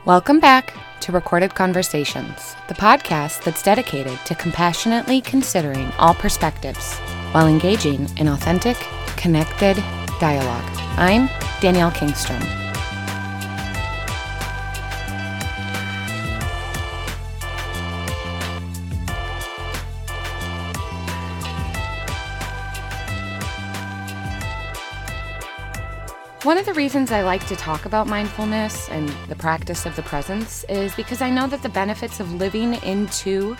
Welcome back to Recorded Conversations, the podcast that's dedicated to compassionately considering all perspectives while engaging in authentic, connected dialogue. I'm Danielle Kingstrom. One of the reasons I like to talk about mindfulness and the practice of the presence is because I know that the benefits of living into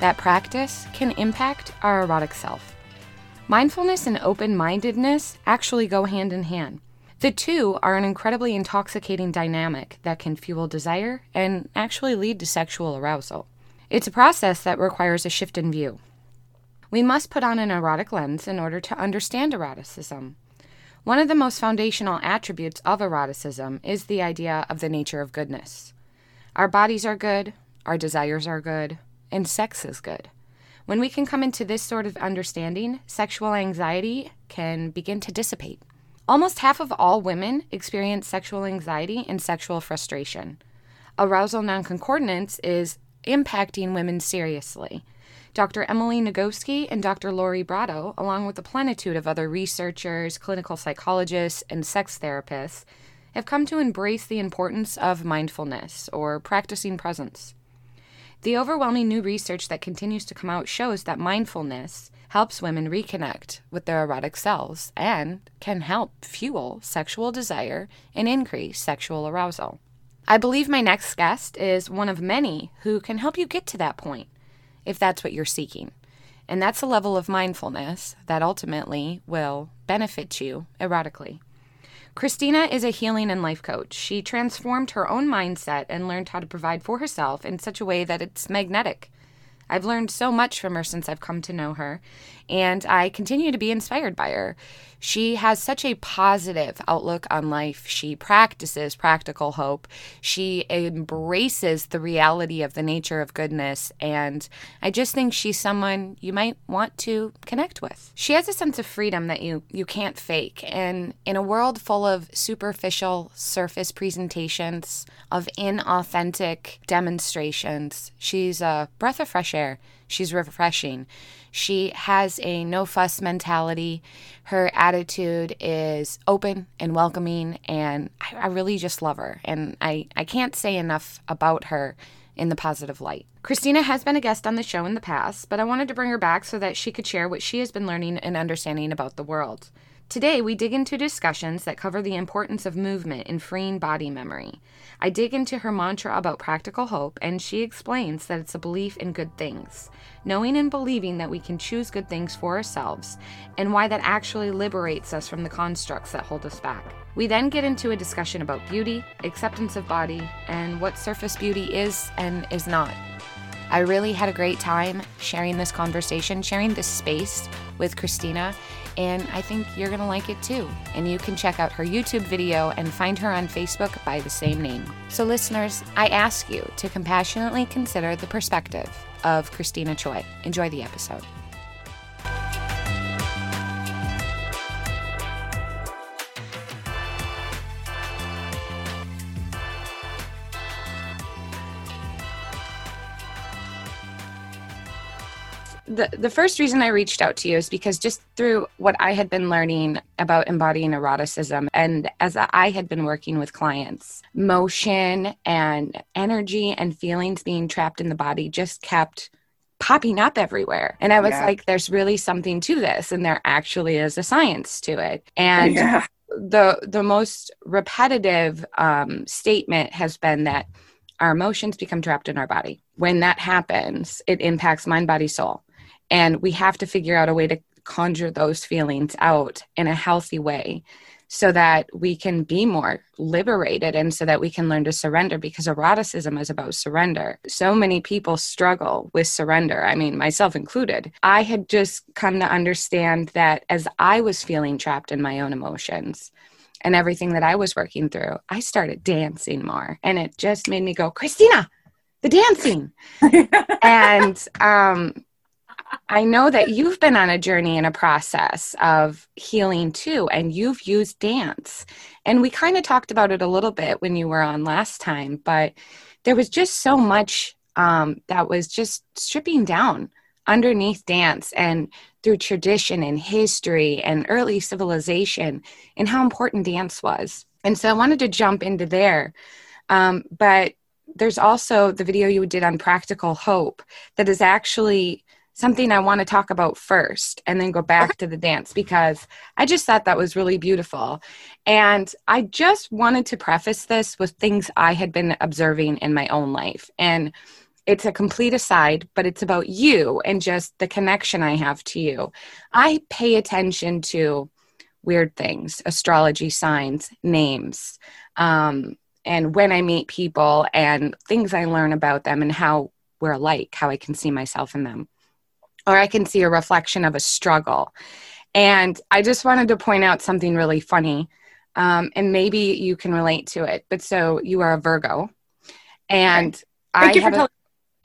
that practice can impact our erotic self. Mindfulness and open mindedness actually go hand in hand. The two are an incredibly intoxicating dynamic that can fuel desire and actually lead to sexual arousal. It's a process that requires a shift in view. We must put on an erotic lens in order to understand eroticism. One of the most foundational attributes of eroticism is the idea of the nature of goodness. Our bodies are good, our desires are good, and sex is good. When we can come into this sort of understanding, sexual anxiety can begin to dissipate. Almost half of all women experience sexual anxiety and sexual frustration. Arousal nonconcordance is impacting women seriously. Dr. Emily Nagoski and Dr. Lori Brotto, along with a plenitude of other researchers, clinical psychologists, and sex therapists, have come to embrace the importance of mindfulness or practicing presence. The overwhelming new research that continues to come out shows that mindfulness helps women reconnect with their erotic selves and can help fuel sexual desire and increase sexual arousal. I believe my next guest is one of many who can help you get to that point if that's what you're seeking. And that's a level of mindfulness that ultimately will benefit you erotically. Christina is a healing and life coach. She transformed her own mindset and learned how to provide for herself in such a way that it's magnetic. I've learned so much from her since I've come to know her, and I continue to be inspired by her. She has such a positive outlook on life. She practices practical hope. She embraces the reality of the nature of goodness. And I just think she's someone you might want to connect with. She has a sense of freedom that you, you can't fake. And in a world full of superficial surface presentations, of inauthentic demonstrations, she's a breath of fresh air. She's refreshing. She has a no fuss mentality. Her attitude is open and welcoming, and I, I, really just love her. And I, I can't say enough about her in the positive light. Christina has been a guest on the show in the past, but I wanted to bring her back so that she could share what she has been learning and understanding about the world. Today, we dig into discussions that cover the importance of movement in freeing body memory. I dig into her mantra about practical hope, and she explains that it's a belief in good things, knowing and believing that we can choose good things for ourselves, and why that actually liberates us from the constructs that hold us back. We then get into a discussion about beauty, acceptance of body, and what surface beauty is and is not. I really had a great time sharing this conversation, sharing this space with Christina, and I think you're going to like it too. And you can check out her YouTube video and find her on Facebook by the same name. So, listeners, I ask you to compassionately consider the perspective of Christina Choi. Enjoy the episode. The, the first reason I reached out to you is because just through what I had been learning about embodying eroticism, and as I had been working with clients, motion and energy and feelings being trapped in the body just kept popping up everywhere. And I was yeah. like, there's really something to this, and there actually is a science to it. And yeah. the the most repetitive um, statement has been that our emotions become trapped in our body. When that happens, it impacts mind, body, soul. And we have to figure out a way to conjure those feelings out in a healthy way so that we can be more liberated and so that we can learn to surrender because eroticism is about surrender. So many people struggle with surrender. I mean, myself included. I had just come to understand that as I was feeling trapped in my own emotions, and everything that I was working through, I started dancing more. And it just made me go, Christina, the dancing. and um, I know that you've been on a journey and a process of healing too, and you've used dance. And we kind of talked about it a little bit when you were on last time, but there was just so much um, that was just stripping down underneath dance and through tradition and history and early civilization and how important dance was. And so I wanted to jump into there. Um, but there's also the video you did on practical hope that is actually something I want to talk about first and then go back to the dance because I just thought that was really beautiful. And I just wanted to preface this with things I had been observing in my own life. And it's a complete aside, but it's about you and just the connection I have to you. I pay attention to weird things, astrology signs, names, um, and when I meet people and things I learn about them and how we're alike, how I can see myself in them. Or I can see a reflection of a struggle. And I just wanted to point out something really funny. Um, and maybe you can relate to it. But so you are a Virgo. And I have a,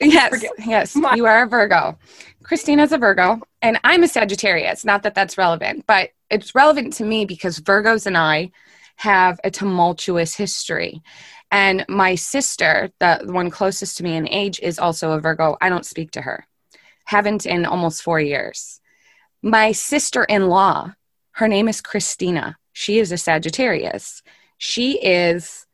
Yes, yes, you are a Virgo. Christina's a Virgo, and I'm a Sagittarius. Not that that's relevant, but it's relevant to me because Virgos and I have a tumultuous history. And my sister, the one closest to me in age, is also a Virgo. I don't speak to her, haven't in almost four years. My sister in law, her name is Christina. She is a Sagittarius. She is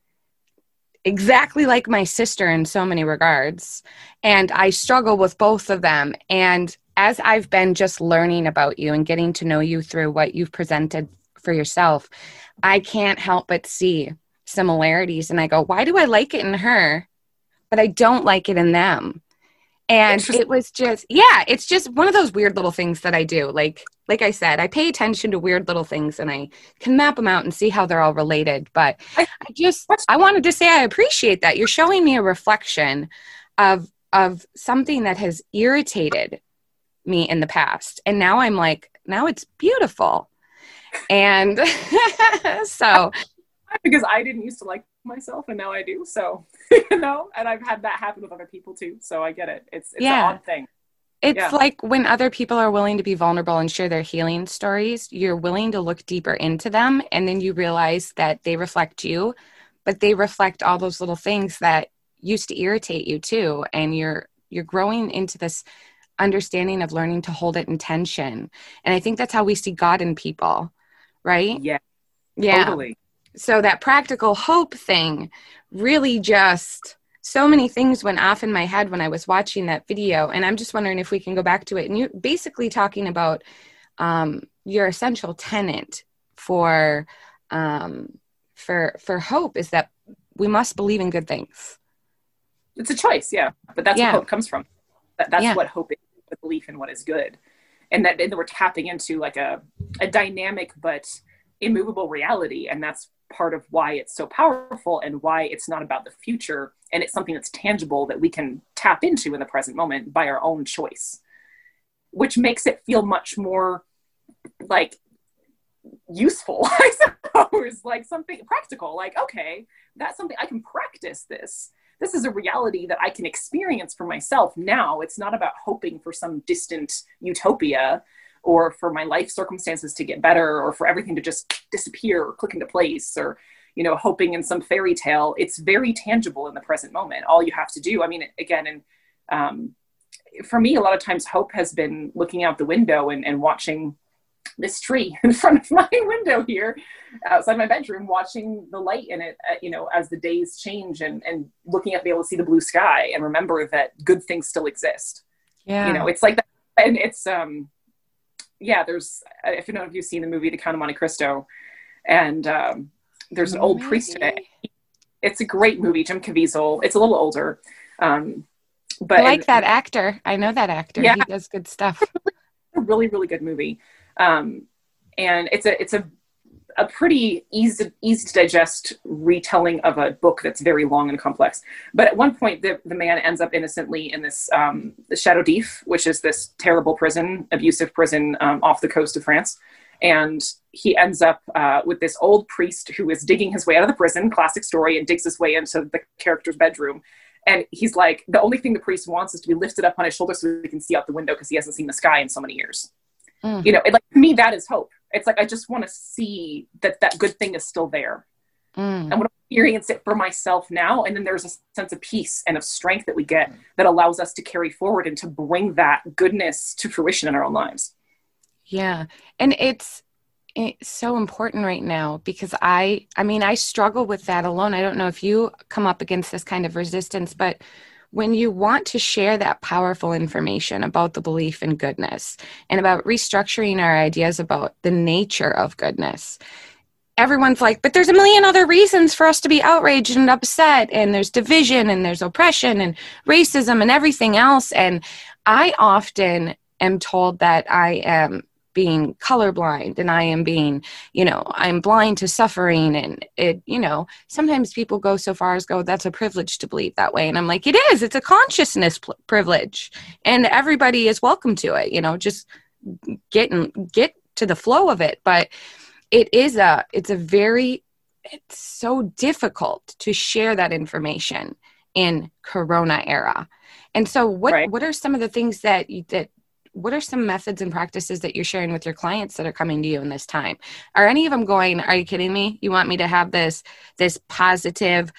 exactly like my sister in so many regards. And I struggle with both of them. And as I've been just learning about you and getting to know you through what you've presented for yourself, I can't help but see similarities. And I go, why do I like it in her, but I don't like it in them? And it was just yeah it's just one of those weird little things that i do. Like like i said i pay attention to weird little things and i can map them out and see how they're all related. But i, I just i wanted to say i appreciate that. You're showing me a reflection of of something that has irritated me in the past. And now i'm like now it's beautiful. And so because i didn't used to like myself and now I do. So, you know, and I've had that happen with other people too. So I get it. It's, it's yeah. an odd thing. It's yeah. like when other people are willing to be vulnerable and share their healing stories, you're willing to look deeper into them. And then you realize that they reflect you, but they reflect all those little things that used to irritate you too. And you're, you're growing into this understanding of learning to hold it in tension. And I think that's how we see God in people, right? Yeah. Yeah. Totally so that practical hope thing really just so many things went off in my head when I was watching that video. And I'm just wondering if we can go back to it. And you're basically talking about um, your essential tenant for um, for for hope is that we must believe in good things. It's a choice, yeah. But that's yeah. where hope comes from. That, that's yeah. what hope is, the belief in what is good. And that, and that we're tapping into like a, a dynamic but immovable reality. And that's part of why it's so powerful and why it's not about the future. And it's something that's tangible that we can tap into in the present moment by our own choice which makes it feel much more like useful i suppose. Like something practical. Like okay that's something i can practice this. This is a reality that i can experience for myself now. It's not about hoping for some distant utopia or for my life circumstances to get better or for everything to just disappear or click into place or you know hoping in some fairy tale it's very tangible in the present moment. All you have to do i mean again and um, for me a lot of times hope has been looking out the window and, and watching this tree in front of my window here outside my bedroom watching the light in it uh, you know as the days change and and looking at be able to see the blue sky and remember that good things still exist. Yeah. you know it's like that. And it's um yeah, there's if you know if you've seen the movie The Count of Monte Cristo, and um, there's an old priest in it. It's a great movie, Jim Caviezel. It's a little older, um, but I like and, that actor. I know that actor. Yeah, he does good stuff. a really really good movie, um, and it's a it's a a pretty easy easy to digest retelling of a book that's very long and complex. But at one point, the, the man ends up innocently in this um, the Chateau d'If, which is this terrible prison, abusive prison um, off the coast of France. And he ends up uh, with this old priest who is digging his way out of the prison, classic story, and digs his way into the character's bedroom And he's like, the only thing the priest wants is to be lifted up on his shoulder so he can see out the window because he hasn't seen the sky in so many years. Mm. You know, it, like to me, that is hope. It's like I just want to see that that good thing is still there. Mm. I want to experience it for myself now. And then there's a sense of peace and of strength that we get that allows us to carry forward and to bring that goodness to fruition in our own lives. Yeah. And it's it's so important right now because I I mean I struggle with that alone. I don't know if you come up against this kind of resistance, but when you want to share that powerful information about the belief in goodness and about restructuring our ideas about the nature of goodness, everyone's like, but there's a million other reasons for us to be outraged and upset, and there's division and there's oppression and racism and everything else. And I often am told that I am being colorblind and I am being, you know, I'm blind to suffering. And it, you know, sometimes people go so far as go, that's a privilege to believe that way. And I'm like, it is, it's a consciousness pl- privilege. And everybody is welcome to it, you know, just get and get to the flow of it. But it is a, it's a very, it's so difficult to share that information in corona era and so what right. what are some of the things that you, that what are some methods and practices that you're sharing with your clients that are coming to you in this time? Are any of them going are you kidding me? You want me to have this this positive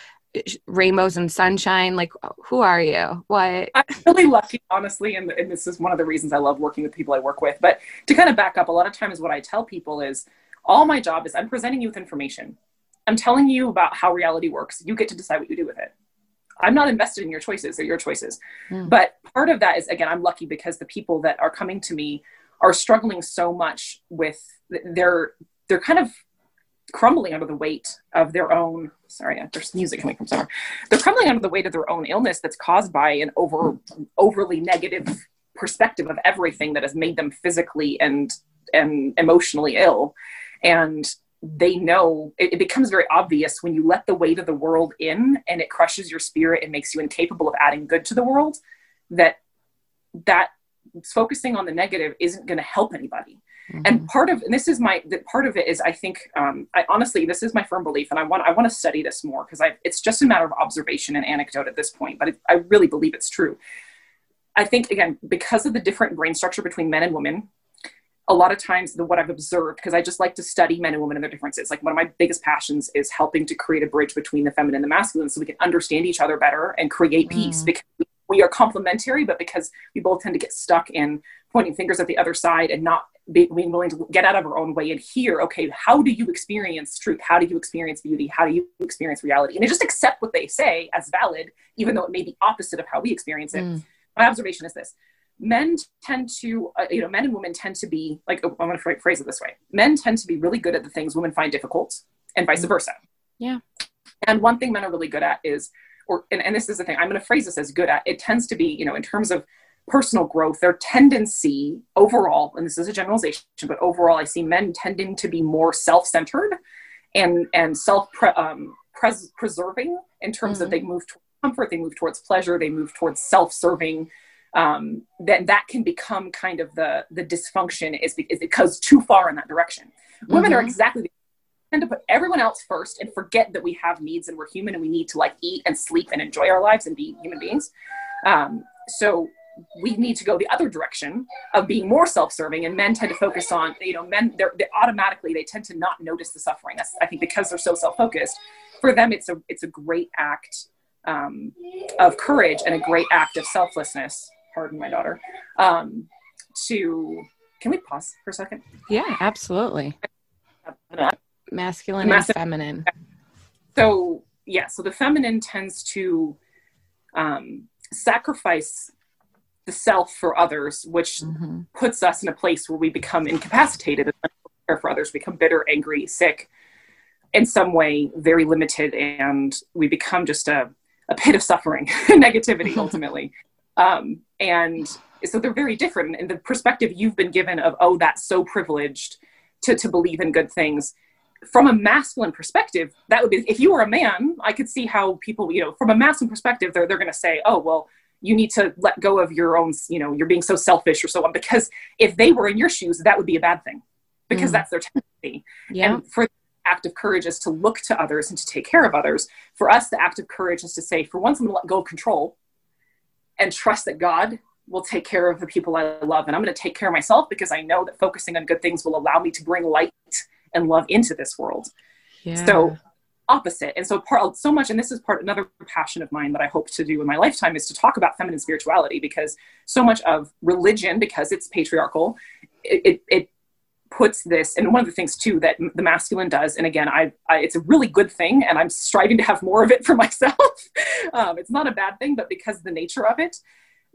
rainbows and sunshine? Like who are you? What? I'm really lucky honestly and, and this is one of the reasons i love working with people i work with. But to kind of back up a lot of times what i tell people is all my job is i'm presenting you with information. I'm telling you about how reality works. You get to decide what you do with it I'm not invested in your choices. They're your choices. Mm. But part of that is, again, I'm lucky because the people that are coming to me are struggling so much with their, they're kind of crumbling under the weight of their own sorry there's music coming from somewhere they're crumbling under the weight of their own illness that's caused by an over overly negative perspective of everything that has made them physically and and emotionally ill and they know it, it, becomes very obvious when you let the weight of the world in and it crushes your spirit and makes you incapable of adding good to the world that that focusing on the negative isn't going to help anybody mm-hmm. and part of and this is my the part of it is i think um, i honestly this is my firm belief and i want i want to study this more because i it's just a matter of observation and anecdote at this point but it, i really believe it's true i think again because of the different brain structure between men and women a lot of times the what I've observed, because I just like to study men and women and their differences. Like one of my biggest passions is helping to create a bridge between the feminine and the masculine so we can understand each other better and create peace mm. because we are complementary, but because we both tend to get stuck in pointing fingers at the other side and not being willing to get out of our own way and hear, okay, how do you experience truth? How do you experience beauty? How do you experience reality? And they just accept what they say as valid, even though it may be opposite of how we experience it. Mm. My observation is this men tend to uh, you know men and women tend to be like i'm going to phrase it this way men tend to be really good at the things women find difficult and vice mm-hmm. versa yeah and one thing men are really good at is or and, and this is the thing i'm going to phrase this as good at it tends to be you know in terms of personal growth their tendency overall and this is a generalization but overall i see men tending to be more self-centered and and self um, pres- preserving in terms mm-hmm. of they move towards comfort they move towards pleasure they move towards self-serving um, then that can become kind of the the dysfunction is, is it goes too far in that direction. Mm-hmm. Women are mm-hmm. exactly the tend to put everyone else first and forget that we have needs and we're human and we need to like eat and sleep and enjoy our lives and be human beings. Um, so we need to go the other direction of being more self-serving and men tend to focus on you know men they're, they automatically they tend to not notice the suffering that's i think because they're so self-focused for them it's a it's a great act um, of courage and a great act of selflessness pardon my daughter, um, to can we pause for a second? Yeah, absolutely. Masculine and feminine. So yeah, so the feminine tends to um, sacrifice the self for others, which mm-hmm. puts us in a place where we become incapacitated for others, become bitter, angry, sick, in some way very limited, and we become just a, a pit of suffering, negativity ultimately. Um, and so they're very different. And the perspective you've been given of, oh, that's so privileged to, to believe in good things. From a masculine perspective, that would be, if you were a man, I could see how people, you know, from a masculine perspective, they're, they're going to say, oh, well, you need to let go of your own, you know, you're being so selfish or so on. Because if they were in your shoes, that would be a bad thing because mm. that's their tendency. Yeah. And for the act of courage is to look to others and to take care of others. For us, the act of courage is to say, for once, I'm going to let go of control and trust that God will take care of the people I love. And I'm going to take care of myself because I know that focusing on good things will allow me to bring light and love into this world. Yeah. So opposite. And so part so much, and this is part another passion of mine that I hope to do in my lifetime is to talk about feminine spirituality because so much of religion, because it's patriarchal, it, it, it puts this and one of the things too that the masculine does and again I, I, it's a really good thing and i'm striving to have more of it for myself. Um, it's not a bad thing but because the nature of it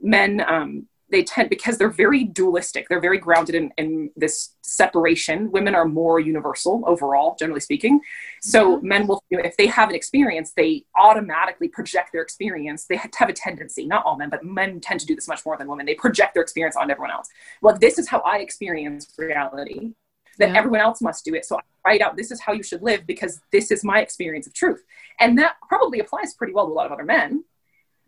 men um, they tend because they're very dualistic they're very grounded in, in this separation. Women are more universal overall generally speaking. So mm-hmm. men will you know, if they have an experience they automatically project their experience. They have a tendency not all men but men tend to do this much more than women. They project their experience on everyone else. Well this is how i experience reality that yeah. everyone else must do it. So i write out this is how you should live because this is my experience of truth. And that probably applies pretty well to a lot of other men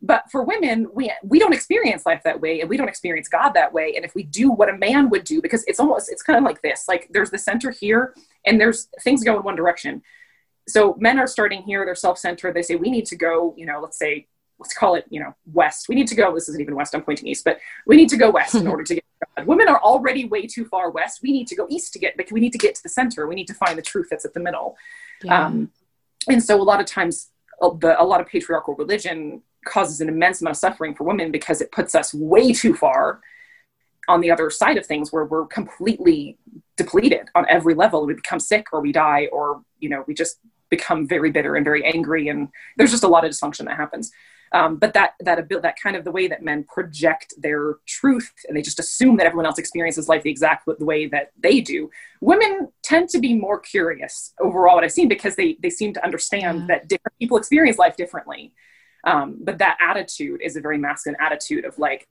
but for women we we don't experience life that way and we don't experience god that way. And if we do what a man would do because it's almost it's kind of like this like there's the center here and there's things go in one direction. So men are starting here they're self-centered they say we need to go you know let's say let's call it you know west. We need to go this isn't even west i'm pointing east but we need to go west in order to get God. women are already way too far west. We need to go east to get but we need to get to the center. We need to find the truth that's at the middle. Yeah. um, and so a lot of times uh, the, a lot of patriarchal religion causes an immense amount of suffering for women because it puts us way too far on the other side of things where we're completely depleted on every level. We become sick or we die or you know we just become very bitter and very angry and there's just a lot of dysfunction that happens. Um, but that that that kind of the way that men project their truth and they just assume that everyone else experiences life the exact the way that they do women tend to be more curious overall what i've seen because they they seem to understand yeah. that different people experience life differently um, but that attitude is a very masculine attitude of like,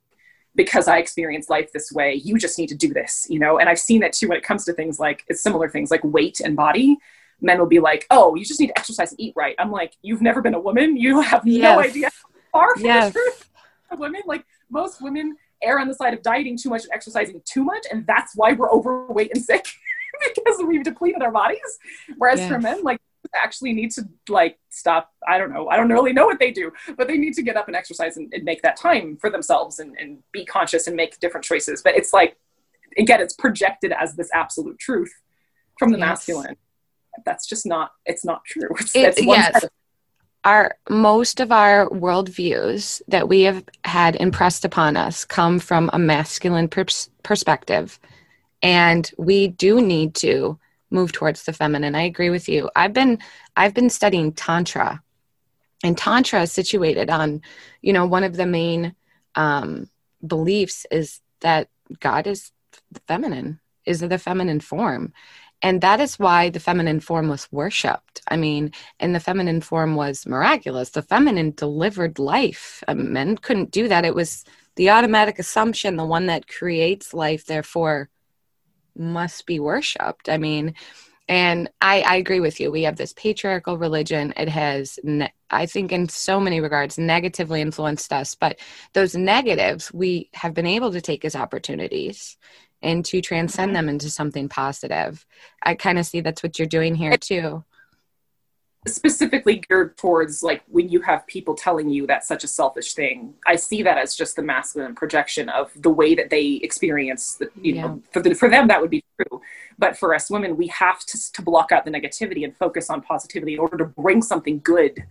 because I experience life this way, you just need to do this, you know? And I've seen that too when it comes to things like it's similar things like weight and body. Men will be like, oh, you just need to exercise and eat right. I'm like, you've never been a woman. You have yes. no idea far from yes. the truth of women. Like most women err on the side of dieting too much and exercising too much. And that's why we're overweight and sick because we've depleted our bodies. Whereas yes. for men, like actually need to like stop i don't know i don't really know what they do but they need to get up and exercise and, and make that time for themselves and, and, be conscious and make different choices. But it's like again it's projected as this absolute truth from the yes. masculine. That's just not it's not true. It's, it, it's yes. our most of our worldviews that we have had impressed upon us come from a masculine pers- perspective. And we do need to move towards the feminine. I agree with you. I've been I've been studying tantra, and tantra is situated on, you know, one of the main um, beliefs is that God is the feminine, is the feminine form. And that is why the feminine form was worshipped. I mean, and the feminine form was miraculous. The feminine delivered life. Um, men couldn't do that. It was the automatic assumption, the one that creates life, therefore must be worshipped. I mean, and I, I agree with you. We have this patriarchal religion. It has, ne- I think, in so many regards, negatively influenced us. But those negatives we have been able to take as opportunities and to transcend mm-hmm. them into something positive. I kind of see that's what you're doing here too specifically geared towards like when you have people telling you that's such a selfish thing i see that as just the masculine projection of the way that they experience the, you yeah. know for, the, for them that would be true but for us women we have to, to block out the negativity and focus on positivity in order to bring something good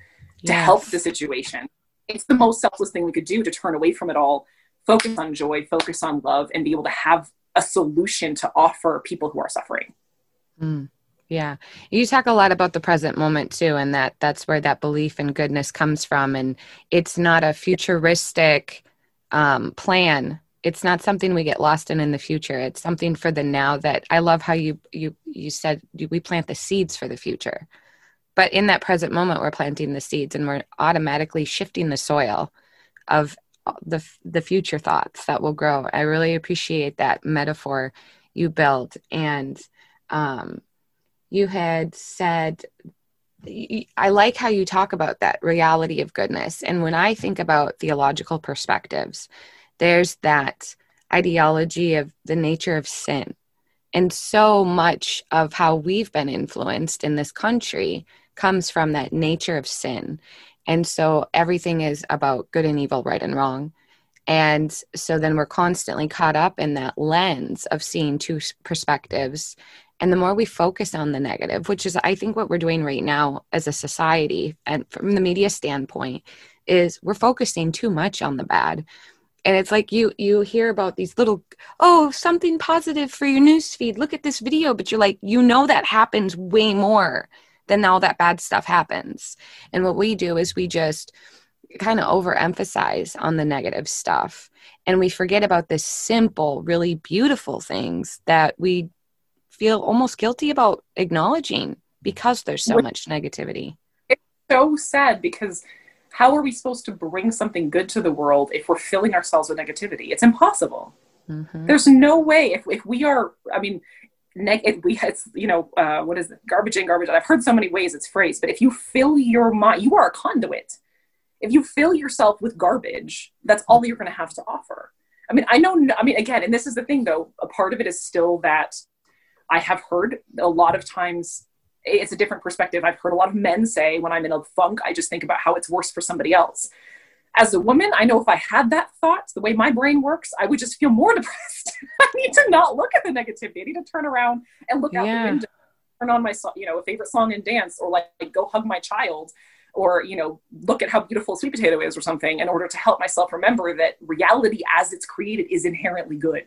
to help the situation it's the most selfless thing we could do to turn away from it all focus on joy focus on love and be able to have a solution to offer people who are suffering mm. Yeah. You talk a lot about the present moment too, and that that's where that belief in goodness comes from. And it's not a futuristic um, plan. It's not something we get lost in in the future. It's something for the now that I love how you, you, you said we plant the seeds for the future. But in that present moment, we're planting the seeds and we're automatically shifting the soil of the, the future thoughts that will grow. I really appreciate that metaphor you built. And, um, you had said I like how you talk about that reality of goodness. And when I think about theological perspectives, there's that ideology of the nature of sin And so much of how we've been influenced in this country comes from that nature of sin. And so everything is about good and evil, right and wrong. And so then we're constantly caught up in that lens of seeing two perspectives. And the more we focus on the negative, which is, I think, what we're doing right now as a society, and from the media standpoint, is we're focusing too much on the bad. And it's like you you hear about these little oh something positive for your news feed. Look at this video, but you're like you know that happens way more than all that bad stuff happens. And what we do is we just kind of overemphasize on the negative stuff and we forget about the simple really beautiful things that we feel almost guilty about acknowledging because there's so much negativity. It's so sad because how are we supposed to bring something good to the world if we're filling ourselves with negativity? It's impossible. Mm-hmm. there's no way if, if we are i mean neg- we it's you know uh, what is it? Garbage in garbage out. I've heard so many ways it's phrased but if you fill your mind you are a conduit. If you fill yourself with garbage, that's all you're going to have to offer. I mean, I know, I mean, again, and this is the thing though, a part of it is still that I have heard a lot of times it's a different perspective. I've heard a lot of men say when I'm in a funk, I just think about how it's worse for somebody else. As a woman, I know if I had that thought, the way my brain works, I would just feel more depressed. I need to not look at the negativity. I need to turn around and look out yeah. the window, turn on my, you know, a favorite song and dance, or like go hug my child or you know look at how beautiful sweet potato is or something in order to help myself remember that reality as it's created is inherently good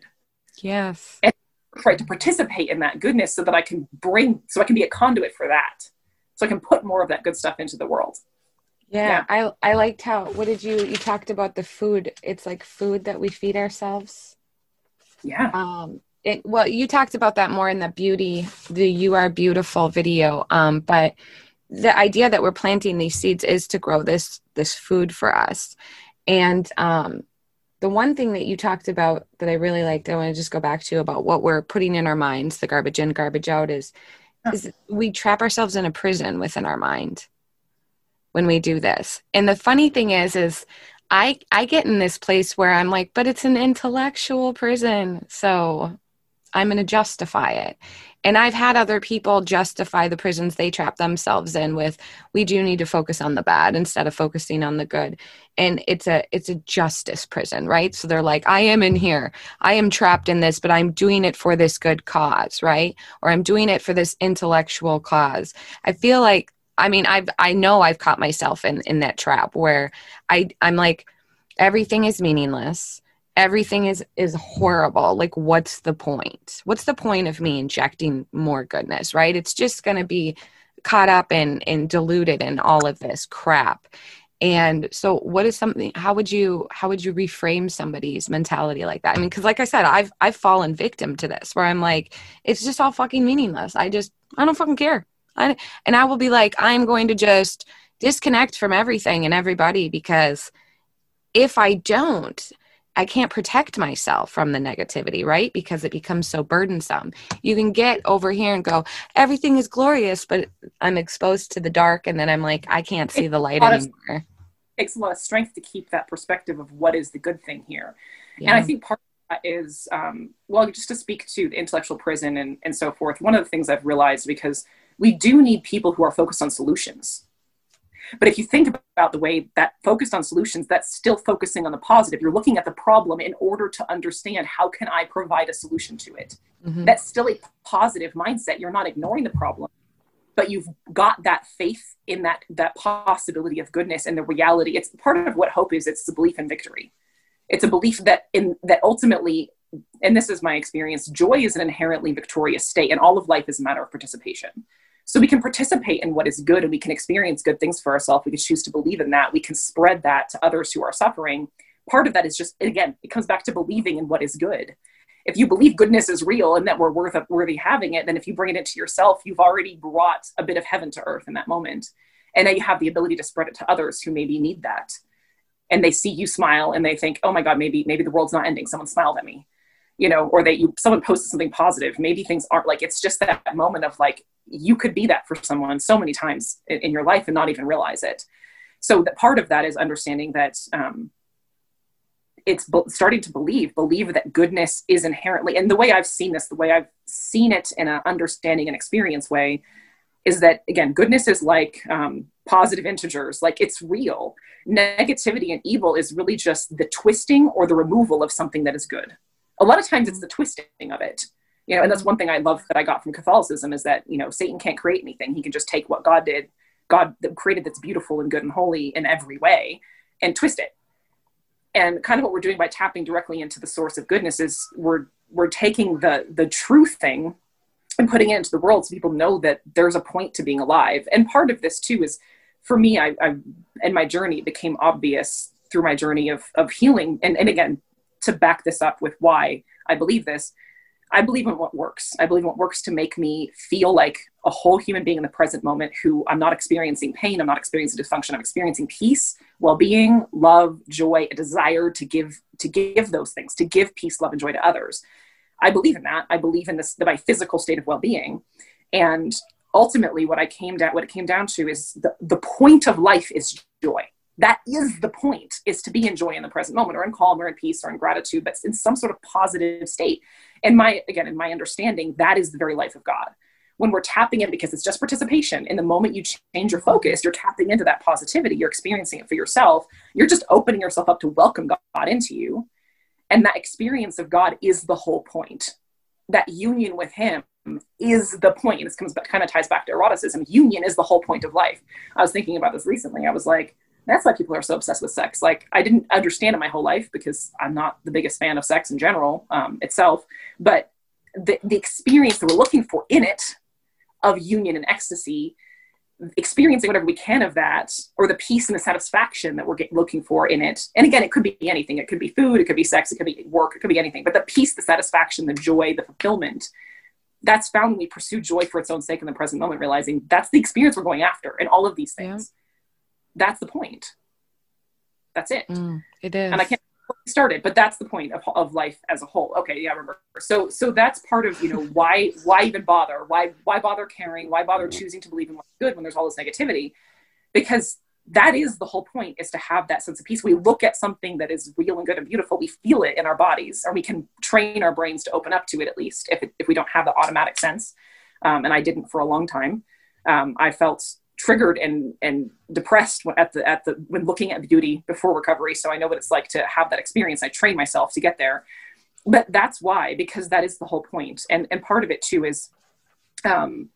yes and try to participate in that goodness so that i can bring so i can be a conduit for that. So i can put more of that good stuff into the world. Yeah, yeah. i i liked how what did you you talked about the food. It's like food that we feed ourselves. Yeah. Um it, well you talked about that more in the beauty the you are beautiful video. Um but the idea that we're planting these seeds is to grow this this food for us. And um, the one thing that you talked about that i really liked i want to just go back to about what we're putting in our minds the garbage in garbage out is is we trap ourselves in a prison within our mind when we do this. And the funny thing is is i i get in this place where i'm like but it's an intellectual prison. So i'm going to justify it and I've had other people justify the prisons they trap themselves in with we do need to focus on the bad instead of focusing on the good. And it's a it's a justice prison, right? So they're like I am in here. I am trapped in this, but I'm doing it for this good cause, right? Or I'm doing it for this intellectual cause. I feel like I mean I've I know I've caught myself in in that trap where I I'm like everything is meaningless everything is is horrible. Like what's the point? What's the point of me injecting more goodness right? It's just going to be caught up and and diluted in all of this crap. And so what is something how would you how would you reframe somebody's mentality like that? I mean because like i said i've i've fallen victim to this where i'm like it's just all fucking meaningless. I just i don't fucking care. I, and i will be like i'm going to just disconnect from everything and everybody because if i don't I can't protect myself from the negativity, right? Because it becomes so burdensome. You can get over here and go, everything is glorious, but I'm exposed to the dark, and then I'm like, I can't see the light anymore. Of, it takes a lot of strength to keep that perspective of what is the good thing here. Yeah. And I think part of that is, um, well, just to speak to the intellectual prison and, and so forth, one of the things I've realized because we do need people who are focused on solutions but if you think about the way that focused on solutions, that's still focusing on the positive. You're looking at the problem in order to understand how can I provide a solution to it. Mm-hmm. That's still a positive mindset. You're not ignoring the problem, but you've got that faith in that that possibility of goodness and the reality. It's part of what hope is. It's the belief in victory. It's a belief that in that ultimately and this is my experience joy is an inherently victorious state and all of life is a matter of participation so we can participate in what is good and we can experience good things for ourselves. We can choose to believe in that. We can spread that to others who are suffering. Part of that is just, again, it comes back to believing in what is good. If you believe goodness is real and that we're worth of, worthy having it, then if you bring it into yourself, you've already brought a bit of heaven to earth in that moment. And now you have the ability to spread it to others who maybe need that. And they see you smile and they think, oh my God, maybe, maybe the world's not ending. Someone smiled at me you know, or that you someone posted something positive. Maybe things aren't like it's just that moment of like you could be that for someone so many times in, in your life and not even realize it. So that part of that is understanding that um, it's starting to believe believe that goodness is inherently and the way i've seen this the way i've seen it in an understanding and experience way is that again goodness is like um, positive integers like it's real negativity and evil is really just the twisting or the removal of something that is good a lot of times it's the twisting of it. You know and that's one thing i love that i got from catholicism is that you know satan can't create anything. He can just take what god did god created that's beautiful and good and holy in every way and twist it. And kind of what we're doing by tapping directly into the source of goodness is we're we're taking the the true thing and putting it into the world so people know that there's a point to being alive. And part of this too is for me i, I in my journey became obvious through my journey of of healing. And, and again to back this up with why i believe this I believe in what works. I believe in what works to make me feel like a whole human being in the present moment who I'm not experiencing pain, I'm not experiencing dysfunction, I'm experiencing peace, well-being, love, joy, a desire to give to give those things, to give peace, love, and joy to others. I believe in that. I believe in this my physical state of well-being. And ultimately what I came down what it came down to is the, the point of life is joy that is the point is to be in joy in the present moment or in calm or in peace or in gratitude but in some sort of positive state. And my again in my understanding that is the very life of god. When we're tapping in because it's just participation in the moment you change your focus you're tapping into that positivity you're experiencing it for yourself you're just opening yourself up to welcome god into you. And that experience of god is the whole point. That union with him is the point. And this comes back, kind of ties back to eroticism. Union is the whole point of life. I was thinking about this recently. I was like that's why people are so obsessed with sex. Like I didn't understand it my whole life because I'm not the biggest fan of sex in general um, itself, but the, the experience that we're looking for in it of union and ecstasy, experiencing whatever we can of that, or the peace and the satisfaction that we're get, looking for in it. And again, it could be anything. It could be food, it could be sex, it could be work, it could be anything. But the peace, the satisfaction, the joy, the fulfillment, that's found when we pursue joy for its own sake in the present moment, realizing that's the experience we're going after in all of these things. That's the point. That's it. Mm, it is. And I can't start it, but that's the point of, of life as a whole. Okay, yeah, remember. So so that's part of you know why why even bother? Why why bother caring? Why bother choosing to believe in what's good when there's all this negativity? Because that is the whole point is to have that sense of peace we look at something that is real and good and beautiful we feel it in our bodies or we can train our brains to open up to it at least if, it, if we don't have the automatic sense um, and i didn't for a long time um, i felt triggered and and depressed at the at the when looking at beauty before recovery. So i know what it's like to have that experience. I train myself to get there. But that's why because that is the whole point. And and part of it too is um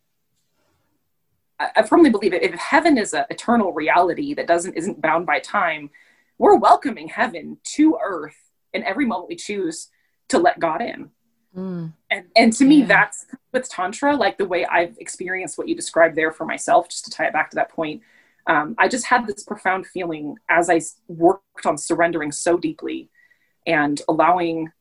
I, I firmly believe it if heaven is an eternal reality that doesn't isn't bound by time we're welcoming heaven to earth in every moment we choose to let god in Mm. And, and to me, yeah. that's with Tantra, like the way I've experienced what you described there for myself, just to tie it back to that point. Um, I just had this profound feeling as I worked on surrendering so deeply and allowing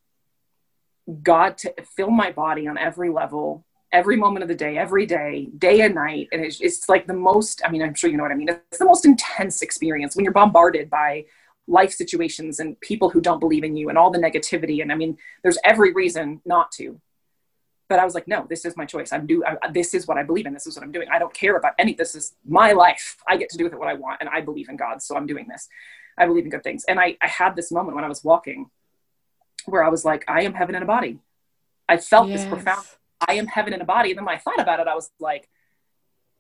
God to fill my body on every level, every moment of the day, every day, day and night. And it's, it's like the most, I mean, I'm sure you know what I mean. It's the most intense experience when you're bombarded by life situations and people who don't believe in you and all the negativity. And I mean, there's every reason not to. But I was like, no, this is my choice. I'm do. I, this is what I believe in. This is what I'm doing. I don't care about any. This is my life. I get to do with it what I want, and I believe in God, so I'm doing this. I believe in good things. And I, I had this moment when I was walking, where I was like, I am heaven in a body. I felt yes. this profound. I am heaven in a body. And then when I thought about it, I was like,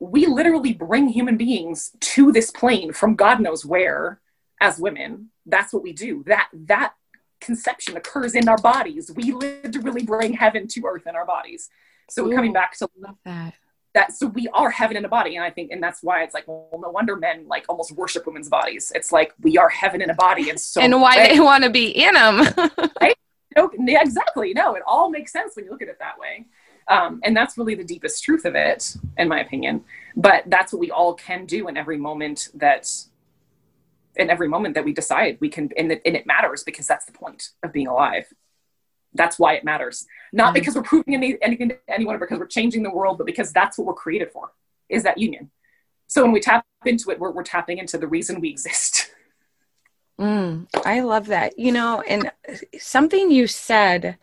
we literally bring human beings to this plane from God knows where as women that's what we do. That that conception occurs in our bodies. We literally bring heaven to earth in our bodies. So Ooh, we're coming back to love that. that so we are heaven in a body and i think and that's why it's like well no wonder men like almost worship women's bodies. It's like we are heaven in a body and so and why they want to be in them right? No, exactly. No it all makes sense when you look at it that way. Um, and that's really the deepest truth of it in my opinion. But that's what we all can do in every moment that in every moment that we decide we can and it, and it matters because that's the point of being alive. That's why it matters. Not mm-hmm. because we're proving any, anything to anyone because we're changing the world but because that's what we're created for is that union. So when we tap into it we're, we're tapping into the reason we exist. Mm, i love that. You know and something you said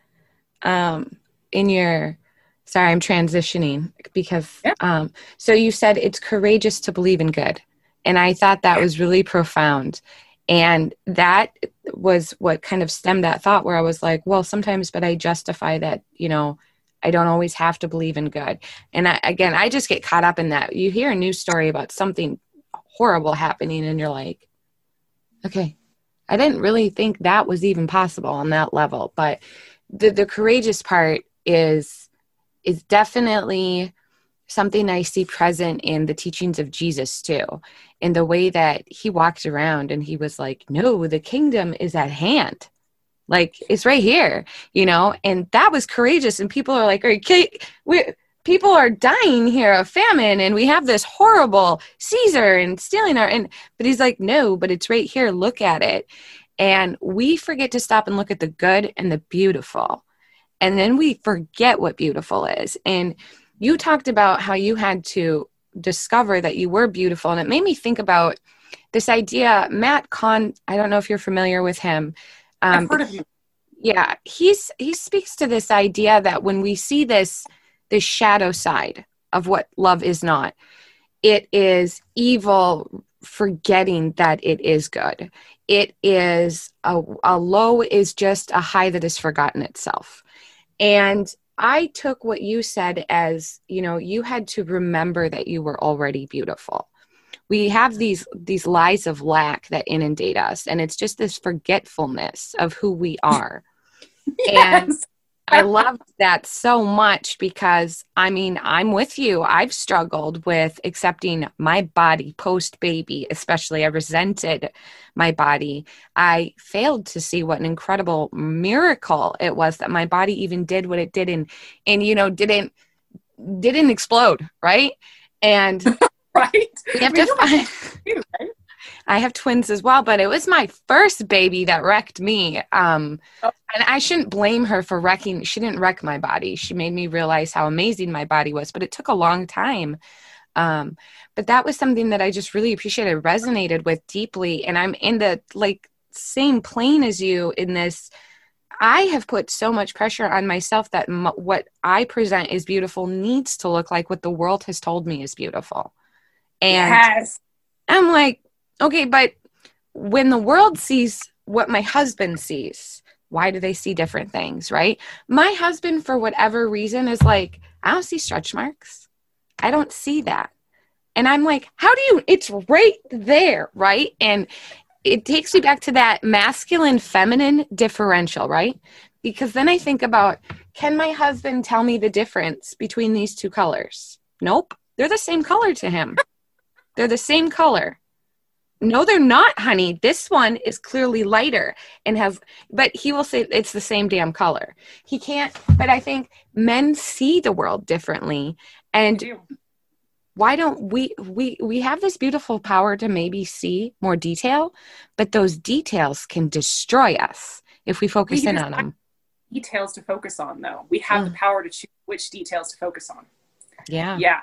um, in your sorry i'm transitioning because yeah. um, so you said it's courageous to believe in good and I thought that was really profound. And that was what kind of stemmed that thought where I was like, well, sometimes, but I justify that, you know, I don't always have to believe in good. And I, again, I just get caught up in that. You hear a news story about something horrible happening, and you're like, okay, I didn't really think that was even possible on that level. But the, the courageous part is is definitely something I see present in the teachings of Jesus too, in the way that he walked around and he was like, No, the kingdom is at hand. Like it's right here, you know, and that was courageous. And people are like, Are you? We, people are dying here of famine and we have this horrible Caesar and stealing our and but he's like, No, but it's right here. Look at it. And we forget to stop and look at the good and the beautiful. And then we forget what beautiful is. And you talked about how you had to discover that you were beautiful and it made me think about this idea matt kahn i don't know if you're familiar with him um, I've heard of him. yeah he's he speaks to this idea that when we see this this shadow side of what love is not it is evil forgetting that it is good it is a, a low is just a high that has forgotten itself and I took what you said as, you know, you had to remember that you were already beautiful. We have these these lies of lack that inundate us and it's just this forgetfulness of who we are. yes. And I loved that so much because I mean, I'm with you. I've struggled with accepting my body post baby, especially. I resented my body. I failed to see what an incredible miracle it was that my body even did what it did and and you know, didn't didn't explode, right? And right. We have I mean, to find right? I have twins as well, but it was my first baby that wrecked me. Um, oh. And I shouldn't blame her for wrecking. She didn't wreck my body. She made me realize how amazing my body was, but it took a long time. Um, but that was something that I just really appreciated, resonated with deeply. And I'm in the like same plane as you in this. I have put so much pressure on myself that m- what I present is beautiful needs to look like what the world has told me is beautiful. And yes. I'm like, okay, but when the world sees what my husband sees, why do they see different things, right? My husband, for whatever reason, is like, I don't see stretch marks. I don't see that. And I'm like, how do you? It's right there, right? And it takes me back to that masculine feminine differential, right? Because then I think about can my husband tell me the difference between these two colors? Nope. They're the same color to him. They're the same color no they're not honey. This one is clearly lighter and has but he will say it's the same damn color. He can't but i think men see the world differently. And why don't we we we have this beautiful power to maybe see more detail but those details can destroy us if we focus we in on them. details to focus on though. We have mm. the power to choose which details to focus on. Yeah. Yeah.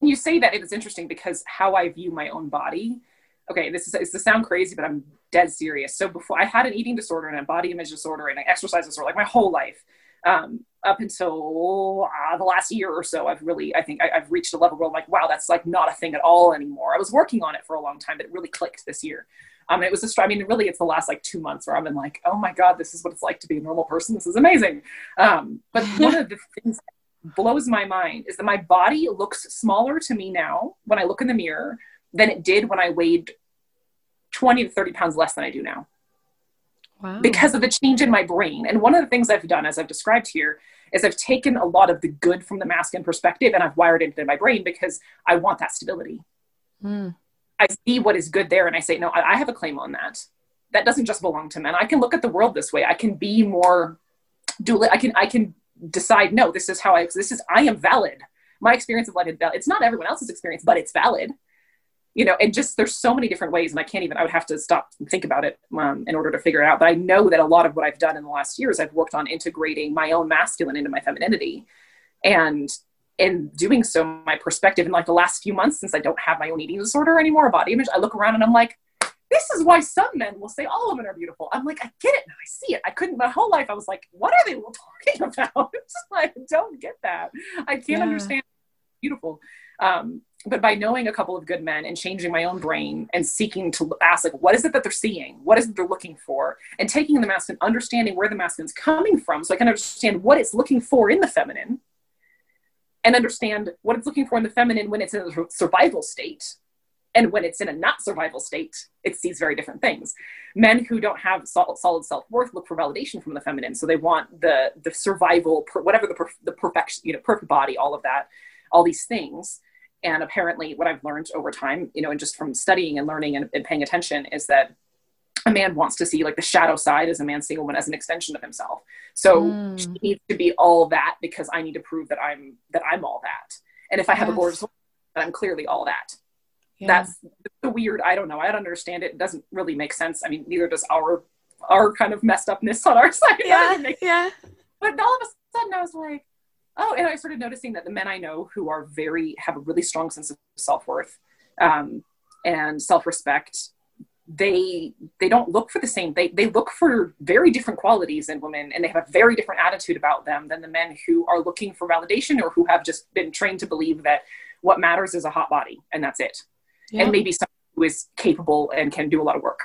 You say that it was interesting because how i view my own body okay, this is it's to sound crazy, but I'm dead serious. So before I had an eating disorder and a body image disorder and an exercise disorder, like my whole life, um, up until uh, the last year or so, I've really, I think I, have reached a level where I'm like, wow, that's like not a thing at all anymore. I was working on it for a long time, but it really clicked this year. Um, it was just, I mean, really, it's the last like two months where I've been like, oh my God, this is what it's like to be a normal person. This is amazing. Um, but one of the things that blows my mind is that my body looks smaller to me now when I look in the mirror than it did when I weighed 20 to 30 pounds less than I do now. Wow. Because of the change in my brain. And one of the things I've done, as I've described here, is I've taken a lot of the good from the masculine perspective and I've wired it into my brain because I want that stability. Mm. I see what is good there and I say, no, I have a claim on that. That doesn't just belong to men. I can look at the world this way. I can be more dual. I can, I can decide, no, this is how I, this is, I am valid. My experience of life is valid. It's not everyone else's experience, but it's valid you know, and just there's so many different ways, and I can't even. I would have to stop and think about it um, in order to figure it out. But I know that a lot of what I've done in the last years, I've worked on integrating my own masculine into my femininity, and in doing so, my perspective in like the last few months, since I don't have my own eating disorder anymore, body image, I look around and I'm like, this is why some men will say all women are beautiful. I'm like, I get it now. I see it. I couldn't my whole life. I was like, what are they talking about? it's like, I don't get that. I can't yeah. understand beautiful. Um, but by knowing a couple of good men and changing my own brain and seeking to ask like what is it that they're seeing? What is it they're looking for? And taking the masculine understanding where the masculine's coming from so i can understand what it's looking for in the feminine and understand what it's looking for in the feminine when it's in a survival state. And when it's in a not survival state it sees very different things. Men who don't have solid, solid self-worth look for validation from the feminine so they want the the survival whatever the, the perfection you know perfect body all of that all these things and apparently, what I've learned over time, you know, and just from studying and learning and, and paying attention, is that a man wants to see like the shadow side as a man seeing a woman as an extension of himself. So mm. she needs to be all that because I need to prove that I'm that I'm all that. And if I have yes. a gorgeous woman, I'm clearly all that. Yeah. That's the weird. I don't know. I don't understand it. It doesn't really make sense. I mean, neither does our our kind of messed upness on our side. Yeah, yeah. But all of a sudden, I was like, oh, and I started noticing that the men I know who are very have a really strong sense of self worth um, and self respect, they they don't look for the same. They they look for very different qualities in women, and they have a very different attitude about them than the men who are looking for validation or who have just been trained to believe that what matters is a hot body and that's it, yeah. and maybe someone who is capable and can do a lot of work.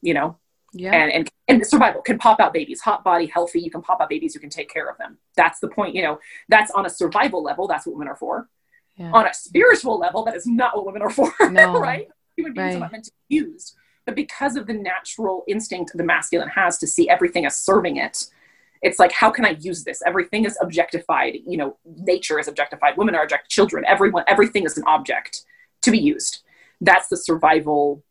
You know, yeah. and, and and survival can pop out babies hot body healthy you can pop out babies you can take care of them that's the point you know that's on a survival level that's what women are for yeah. on a spiritual level that is not what women are for no. right human beings right. are not meant to be used but because of the natural instinct the masculine has to see everything as serving it it's like how can i use this everything is objectified you know nature is objectified women are object children everyone everything is an object to be used that's the survival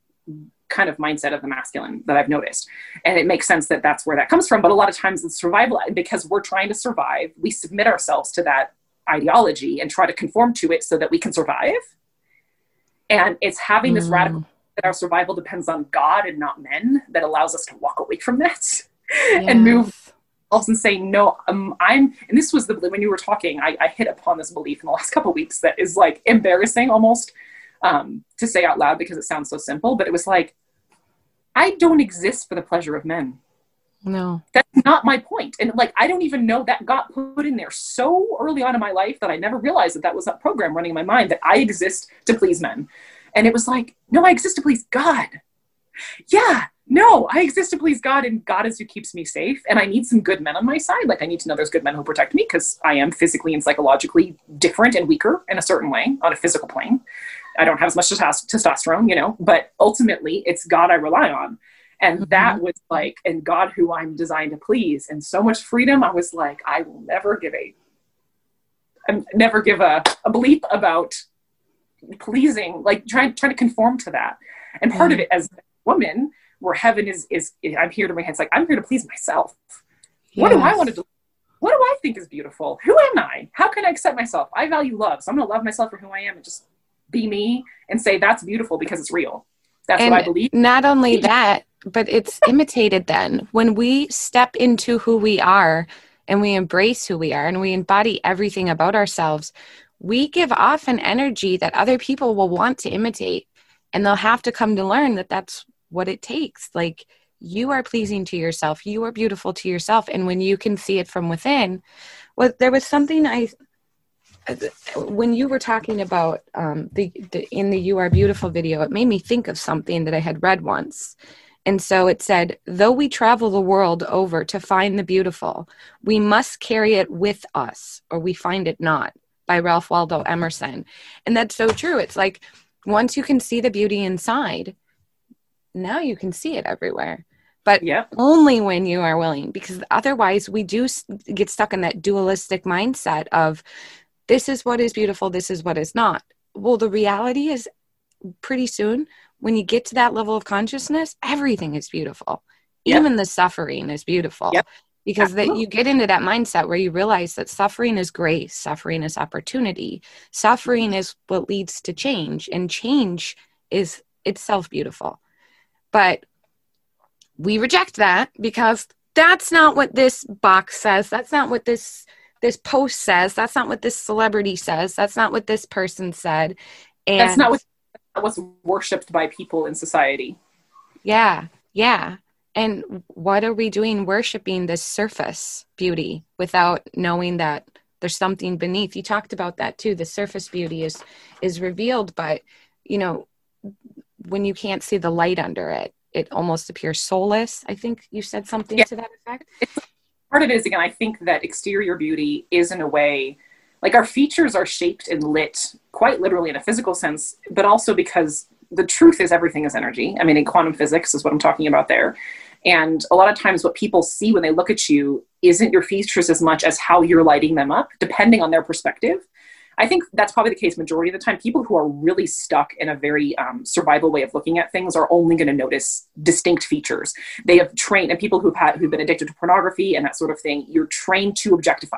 kind of mindset of the masculine that I've noticed. And it makes sense that that's where that comes from. But a lot of times it's survival because we're trying to survive. We submit ourselves to that ideology and try to conform to it so that we can survive. And it's having this mm. radical that our survival depends on God and not men that allows us to walk away from that yes. and move else and say, no, um, I'm, and this was the, when you were talking, I, I hit upon this belief in the last couple weeks that is like embarrassing almost um, to say out loud because it sounds so simple, but it was like, I don't exist for the pleasure of men. No. That's not my point. And like, I don't even know that got put in there so early on in my life that I never realized that that was that program running in my mind that I exist to please men. And it was like, no, I exist to please God. Yeah, no, I exist to please God, and God is who keeps me safe. And I need some good men on my side. Like, I need to know there's good men who protect me because I am physically and psychologically different and weaker in a certain way on a physical plane. I don't have as much testosterone, you know, but ultimately it's God I rely on. And mm-hmm. that was like, and God who I'm designed to please, and so much freedom. I was like, I will never give a, I never give a, a bleep about pleasing, like trying trying to conform to that. And part mm-hmm. of it as a woman, where heaven is is I'm here to my hands, like I'm here to please myself. Yes. What do I want to do? What do I think is beautiful? Who am I? How can I accept myself? I value love, so I'm gonna love myself for who I am and just be me and say that's beautiful because it's real. That's and what I believe. Not only that, but it's imitated then. When we step into who we are and we embrace who we are and we embody everything about ourselves, we give off an energy that other people will want to imitate. And they'll have to come to learn that that's what it takes. Like, you are pleasing to yourself, you are beautiful to yourself. And when you can see it from within, well, there was something I when you were talking about um, the, the in the "You Are Beautiful" video, it made me think of something that I had read once. And so it said, though we travel the world over to find the beautiful, we must carry it with us, or we find it not, by Ralph Waldo Emerson. And that's so true. It's like once you can see the beauty inside, now you can see it everywhere. But yep. only when you are willing, because otherwise we do get stuck in that dualistic mindset of this is what is beautiful, this is what is not. Well, the reality is pretty soon when you get to that level of consciousness, everything is beautiful. Yep. Even the suffering is beautiful. Yep. Because that you get into that mindset where you realize that suffering is grace, suffering is opportunity, suffering is what leads to change, and change is itself beautiful. But we reject that because that's not what this box says. That's not what this this post says. That's not what this celebrity says. That's not what this person said. And that's not what, what's worshipped by people in society. Yeah, yeah. And what are we doing worshiping this surface beauty without knowing that there's something beneath you talked about that too the surface beauty is is revealed but you know when you can't see the light under it it almost appears soulless i think you said something yeah. to that effect part of it is again i think that exterior beauty is in a way like our features are shaped and lit quite literally in a physical sense but also because the truth is everything is energy i mean in quantum physics is what i'm talking about there and a lot of times, what people see when they look at you isn't your features as much as how you're lighting them up, depending on their perspective. I think that's probably the case majority of the time. People who are really stuck in a very um, survival way of looking at things are only going to notice distinct features. They have trained, and people who've had who've been addicted to pornography and that sort of thing. You're trained to objectify.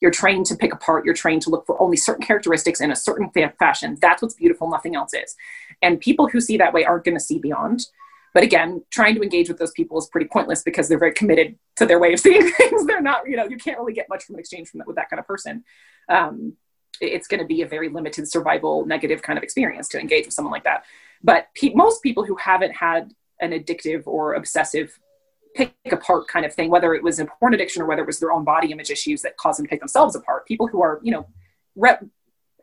You're trained to pick apart. You're trained to look for only certain characteristics in a certain fa- fashion. That's what's beautiful. Nothing else is. And people who see that way aren't going to see beyond. But again, trying to engage with those people is pretty pointless because they're very committed to their way of seeing things. they're not, you know, you can't really get much from an exchange from that with that kind of person. Um, it's going to be a very limited survival negative kind of experience to engage with someone like that. But pe- most people who haven't had an addictive or obsessive pick apart kind of thing, whether it was a porn addiction or whether it was their own body image issues that cause them to pick themselves apart, people who are, you know, rep-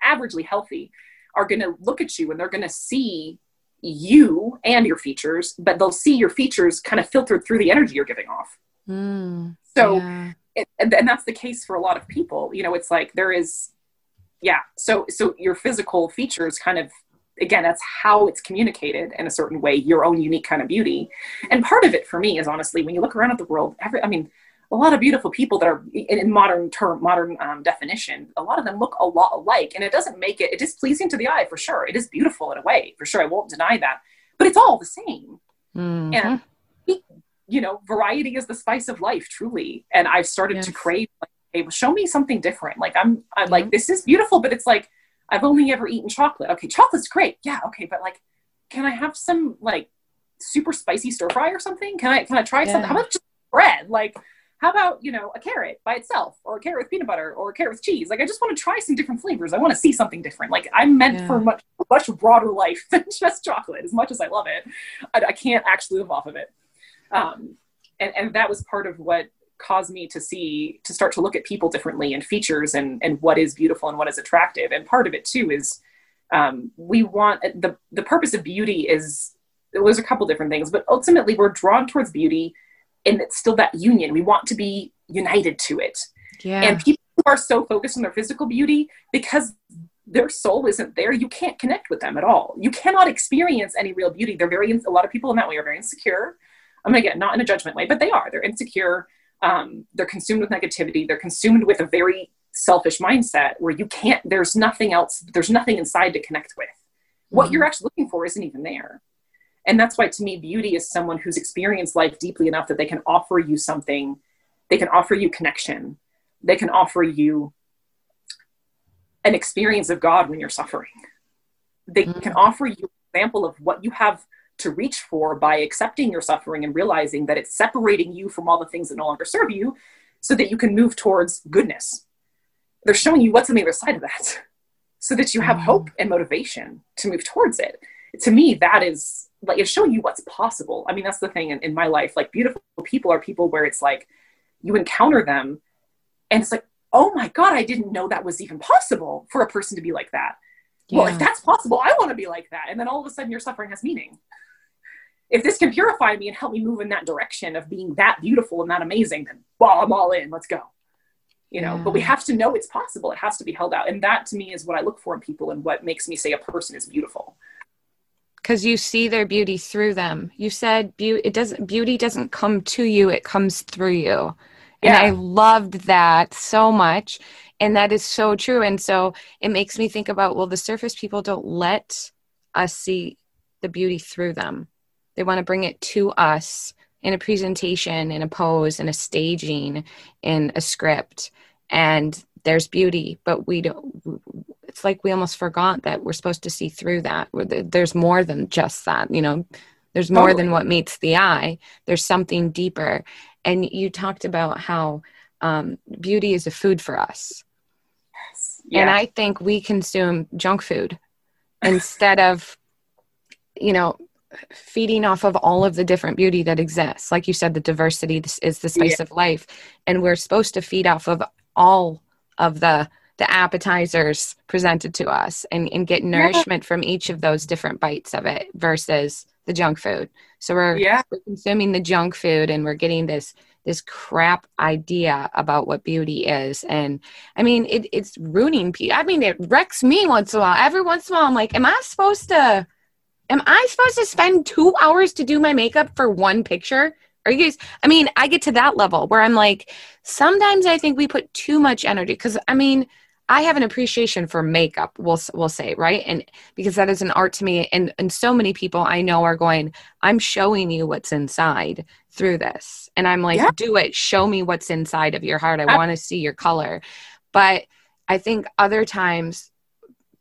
averagely healthy are going to look at you and they're going to see you and your features, but they'll see your features kind of filtered through the energy you're giving off. Mm, so, yeah. it, and, and that's the case for a lot of people. You know, it's like there is, yeah. So, so your physical features kind of, again, that's how it's communicated in a certain way, your own unique kind of beauty. And part of it for me is honestly, when you look around at the world, every, I mean, a lot of beautiful people that are in modern term modern um, definition a lot of them look a lot alike and it doesn't make it it is pleasing to the eye for sure it is beautiful in a way for sure i won't deny that but it's all the same mm-hmm. and you know variety is the spice of life truly and i've started yes. to crave like hey well, show me something different. Like i'm i'm mm-hmm. like this is beautiful but it's like i've only ever eaten chocolate. Okay chocolate's great. Yeah okay but like can i have some like super spicy stir fry or something? Can i can i try yeah. something how about just bread? Like how about you know a carrot by itself or a carrot with peanut butter or a carrot with cheese? Like i just want to try some different flavors. I want to see something different. Like i'm meant yeah. for much much broader life than just chocolate as much as i love it. I, I can't actually live off of it. Um, and, and that was part of what caused me to see to start to look at people differently and features and and what is beautiful and what is attractive and part of it too is um, we want the the purpose of beauty is there's a couple different things but ultimately we're drawn towards beauty and it's still that union. We want to be united to it. Yeah. And people are so focused on their physical beauty because their soul isn't there. You can't connect with them at all. You cannot experience any real beauty. They're very, a lot of people in that way are very insecure. I'm to get not in a judgment way, but they are. They're insecure. Um, they're consumed with negativity. They're consumed with a very selfish mindset where you can't, there's nothing else, there's nothing inside to connect with. What mm-hmm. you're actually looking for isn't even there. And that's why to me, beauty is someone who's experienced life deeply enough that they can offer you something, they can offer you connection, they can offer you an experience of God when you're suffering. They mm-hmm. can offer you an example of what you have to reach for by accepting your suffering and realizing that it's separating you from all the things that no longer serve you so that you can move towards goodness. They're showing you what's on the other side of that so that you have mm-hmm. hope and motivation to move towards it. To me, that is like it's showing you what's possible. I mean, that's the thing in, in my life. Like beautiful people are people where it's like you encounter them and it's like, oh my God, I didn't know that was even possible for a person to be like that. Yeah. Well, if that's possible, I want to be like that. And then all of a sudden your suffering has meaning. If this can purify me and help me move in that direction of being that beautiful and that amazing, then well, I'm all in. Let's go. You know, yeah. but we have to know it's possible. It has to be held out. And that to me is what I look for in people and what makes me say a person is beautiful because you see their beauty through them. You said beauty it doesn't beauty doesn't come to you, it comes through you. Yeah. And I loved that so much. And that is so true. And so it makes me think about well, the surface people don't let us see the beauty through them. They want to bring it to us in a presentation, in a pose, in a staging, in a script. And there's beauty, but we don't it's like we almost forgot that we're supposed to see through that. There's more than just that, you know. There's more totally. than what meets the eye. There's something deeper. And you talked about how um, beauty is a food for us. Yes. Yeah. And I think we consume junk food instead of, you know, feeding off of all of the different beauty that exists. Like you said, the diversity is the spice yeah. of life. And we're supposed to feed off of all of the the appetizers presented to us and, and get nourishment yeah. from each of those different bites of it versus the junk food. So we're, yeah. we're consuming the junk food and we're getting this this crap idea about what beauty is. And I mean, it, it's ruining people. I mean, it wrecks me once in a while. Every once in a while, I'm like, am I supposed to, am I supposed to spend two hours to do my makeup for one picture? Are you guys, I mean, I get to that level where I'm like, sometimes I think we put too much energy because I mean, I have an appreciation for makeup, we'll we'll say, right? And because that is an art to me and and so many people I know are going, I'm showing you what's inside through this. And I'm like, yeah. do it, show me what's inside of your heart. I want to see your color. But I think other times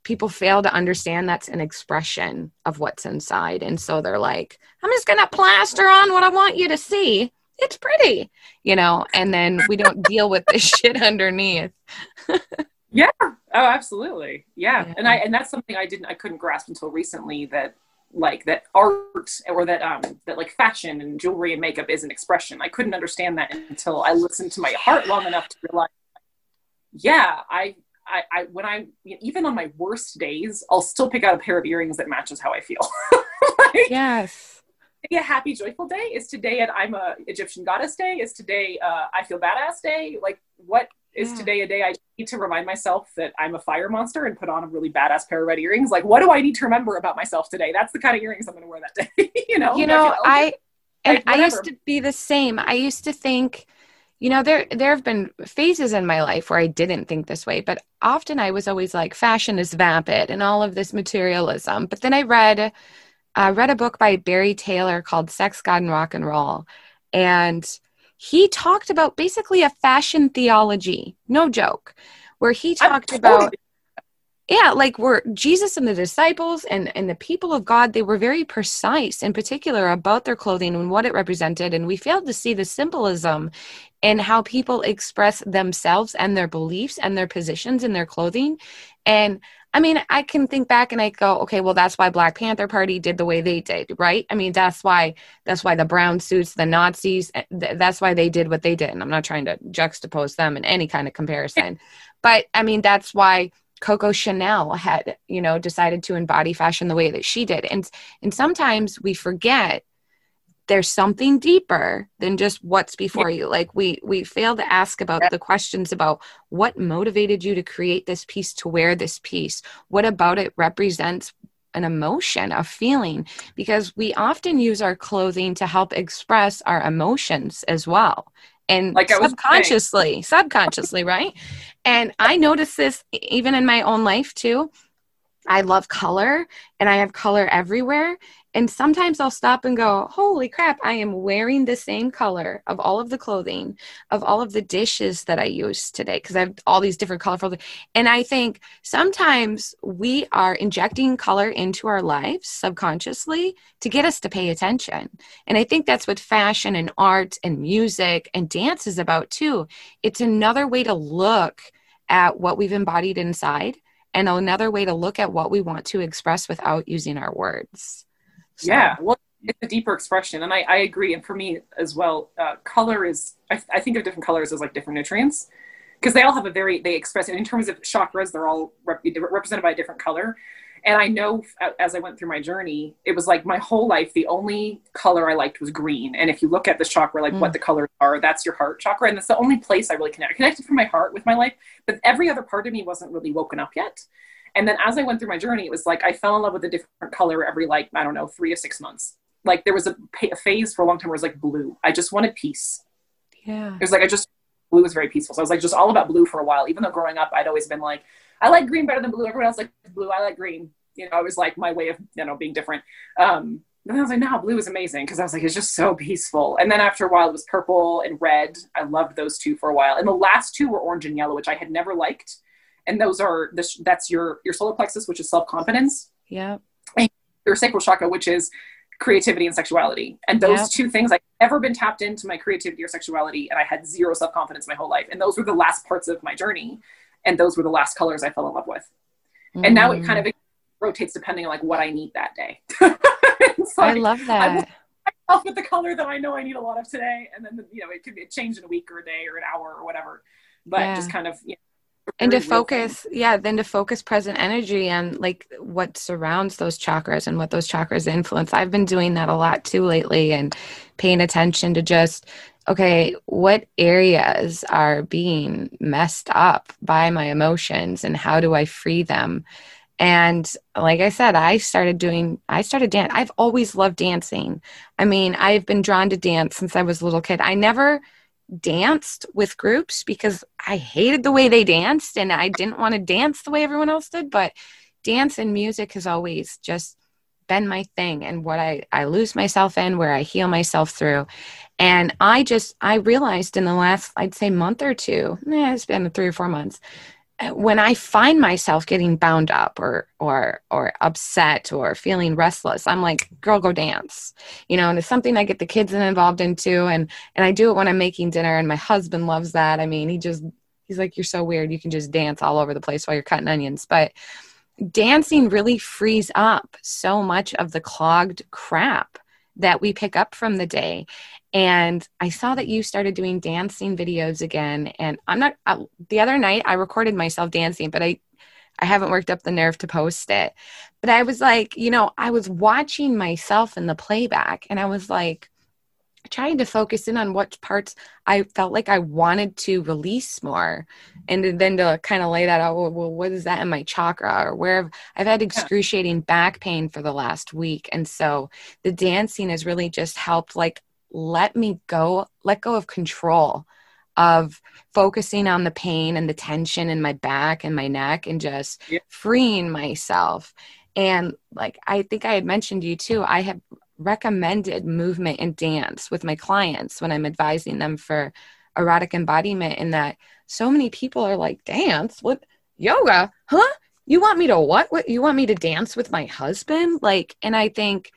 people fail to understand that's an expression of what's inside. And so they're like, I'm just going to plaster on what I want you to see. It's pretty, you know, and then we don't deal with the shit underneath. Yeah. Oh, absolutely. Yeah. yeah. And I and that's something I didn't I couldn't grasp until recently that like that art or that um that like fashion and jewelry and makeup is an expression. I couldn't understand that until I listened to my heart long enough to realize yeah, I I, I when I even on my worst days, I'll still pick out a pair of earrings that matches how I feel. like, yes. A happy, joyful day is today, and I'm a Egyptian goddess day. Is today uh, I feel badass day? Like what is yeah. today a day I need to remind myself that I'm a fire monster and put on a really badass pair of red earrings? Like, what do I need to remember about myself today? That's the kind of earrings I'm going to wear that day. you know, you know, I, and I used to be the same. I used to think, you know, there there have been phases in my life where I didn't think this way, but often I was always like, fashion is vapid and all of this materialism. But then I read, uh, read a book by Barry Taylor called Sex, God, and Rock and Roll, and he talked about basically a fashion theology, no joke, where he talked about yeah like where jesus and the disciples and and the people of god they were very precise in particular about their clothing and what it represented and we failed to see the symbolism in how people express themselves and their beliefs and their positions in their clothing and I mean, I can think back and I go, okay, well, that's why Black Panther Party did the way they did, right? I mean, that's why that's why the brown suits, the Nazis, eh, that's why they did what they did. And I'm not trying to juxtapose them in any kind of comparison, but I mean, that's why Coco Chanel had, you know, decided to embody fashion the way that she did. And and sometimes we forget there's something deeper than just what's before you. Like we we fail to ask about the questions about what motivated you to create this piece to wear this piece? What about it represents an emotion a feeling? Because we often use our clothing to help express our emotions as well and like subconsciously subconsciously right? And i notice this even in my own life too. I love color and I have color everywhere. And sometimes I'll stop and go, holy crap, I am wearing the same color of all of the clothing, of all of the dishes that I use today, because I have all these different colorful. And I think sometimes we are injecting color into our lives subconsciously to get us to pay attention. And I think that's what fashion and art and music and dance is about too. It's another way to look at what we've embodied inside and another way to look at what we want to express without using our words. So. Yeah, well, it's a deeper expression, and I, I agree. And for me as well, uh, color is I, I, think of different colors as like different nutrients because they all have a very they express it in terms of chakras. They're all rep- represented by a different color. And I know as I went through my journey, it was like my whole life, the only color I liked was green. And if you look at the chakra, like mm. what the colors are, that's your heart chakra. And that's the only place I really connect. I connected from my heart with my life, but every other part of me wasn't really woken up yet. And then as I went through my journey, it was like I fell in love with a different color every like I don't know three to six months. Like there was a, a phase for a long time where it was like blue. I just wanted peace. Yeah. It was like I just blue was very peaceful. So I was like just all about blue for a while. Even though growing up I'd always been like I like green better than blue. Everyone else like blue. I like green. You know, it was like my way of you know being different. Um, and I was like, no, blue is amazing because I was like, it's just so peaceful. And then after a while, it was purple and red. I loved those two for a while. And the last two were orange and yellow, which I had never liked and those are the, that's your your solar plexus which is self-confidence. Yeah and your sacral chakra which is creativity and sexuality. And those yep. two things i've never been tapped into my creativity or sexuality and i had zero self-confidence my whole life. And those were the last parts of my journey. And those were the last colors i fell in love with. Mm. and now it kind of mm. rotates depending on like what i need that day. Like, i love that. I love with the color that i know i need a lot of today. And then you know it could be change in a week or a day or an hour or whatever. But yeah. just kind of you know, and to focus yeah then to focus present energy on like what surrounds those chakras and what those chakras influence. I've been doing that a lot too lately and paying attention to just okay what areas are being messed up by my emotions and how do i free them? And like i said i started doing i started dance i've always loved dancing. I mean i've been drawn to dance since i was a little kid. I never danced with groups because I hated the way they danced and I didn't want to dance the way everyone else did. But dance and music has always just been my thing and what I, I lose myself in, where I heal myself through. And I just, I realized in the last, I'd say month or two, eh, it's been three or four months, when I find myself getting bound up or or or upset or feeling restless, I'm like, girl, go dance. You know, and it's something I get the kids involved into and and I do it when I'm making dinner and my husband loves that. I mean, he just he's like, You're so weird. You can just dance all over the place while you're cutting onions. But dancing really frees up so much of the clogged crap that we pick up from the day and I saw that you started doing dancing videos again. And I'm not, uh, the other night I recorded myself dancing, but I, I haven't worked up the nerve to post it. But I was like, you know, I was watching myself in the playback and I was like, trying to focus in on what parts I felt like I wanted to release more. And then to kind of lay that out, well, what is that in my chakra or where I've had excruciating back pain for the last week. And so the dancing has really just helped like let me go, let go of control of focusing on the pain and the tension in my back and my neck and just yeah. freeing myself. And like I think I had mentioned to you too, I have recommended movement and dance with my clients when I'm advising them for erotic embodiment in that so many people are like, dance? What yoga? Huh? You want me to what? What you want me to dance with my husband? Like, and I think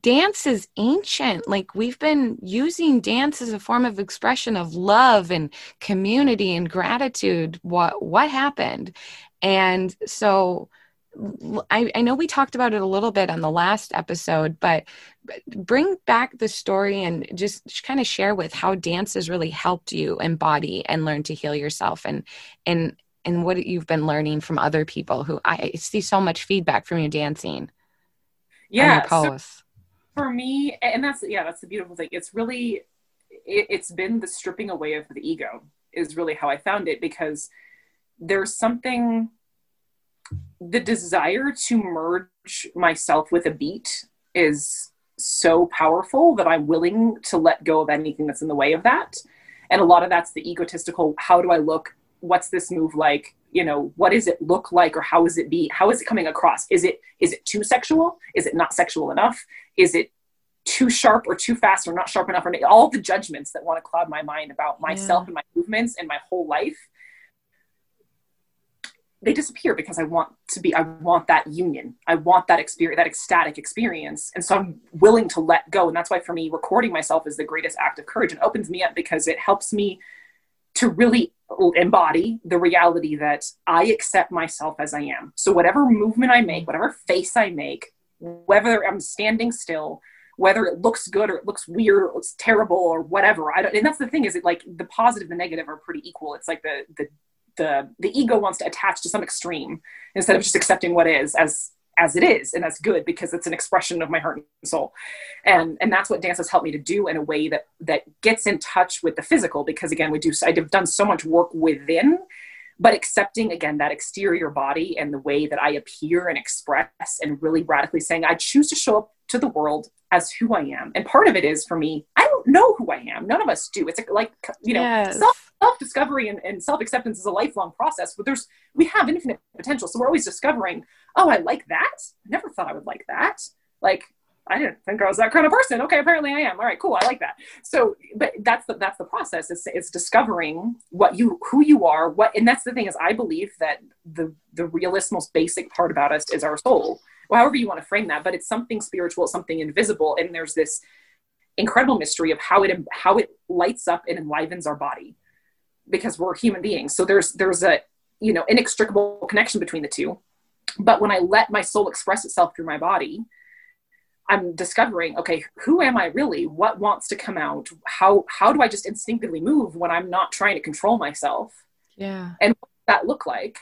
dance is ancient. Like we've been using dance as a form of expression of love and community and gratitude. What what happened? And so I, I know we talked about it a little bit on the last episode, but bring back the story and just kind of share with how dance has really helped you embody and learn to heal yourself and and and what you've been learning from other people who I see so much feedback from you dancing. Yeah. So for me, and that's yeah, that's the beautiful thing. It's really it, it's been the stripping away of the ego is really how I found it because there's something the desire to merge myself with a beat is so powerful that I'm willing to let go of anything that's in the way of that. And a lot of that's the egotistical how do I look? What's this move like? You know, what does it look like or how is it be? How is it coming across? Is it is it too sexual? Is it not sexual enough? Is it too sharp or too fast or not sharp enough or all the judgments that want to cloud my mind about myself yeah. and my movements and my whole life they disappear because I want to be, I want that union. I want that experience, that ecstatic experience. And so I'm willing to let go. And that's why for me, recording myself is the greatest act of courage and opens me up because it helps me to really embody the reality that I accept myself as I am. So whatever movement I make, whatever face I make, whether I'm standing still, whether it looks good or it looks weird or it looks terrible or whatever. I don't, and that's the thing is it like the positive and the negative are pretty equal. It's like the, the the the ego wants to attach to some extreme instead of just accepting what is as as it is and that's good because it's an expression of my heart and soul. And and that's what dance has helped me to do in a way that that gets in touch with the physical because again we do i've done so much work within but accepting again that exterior body and the way that i appear and express and really radically saying i choose to show up to the world as who i am. And part of it is for me i don't know who i am none of us do it's like you know yes. self self discovery and, and self acceptance is a lifelong process, but there's we have infinite potential. So we're always discovering, oh, I like that. I never thought I would like that. Like I didn't think I was that kind of person. Okay, apparently I am. All right, cool. I like that. So, but that's the that's the process. It's it's discovering what you who you are. What and that's the thing is I believe that the the realist, most basic part about us is our soul. Well, however you want to frame that, but it's something spiritual, it's something invisible, and there's this incredible mystery of how it how it lights up and enlivens our body because we're human beings. So there's there's a you know inextricable connection between the two. But when I let my soul express itself through my body, I'm discovering, okay, who am I really? What wants to come out? How how do I just instinctively move when I'm not trying to control myself? Yeah. And what does that look like?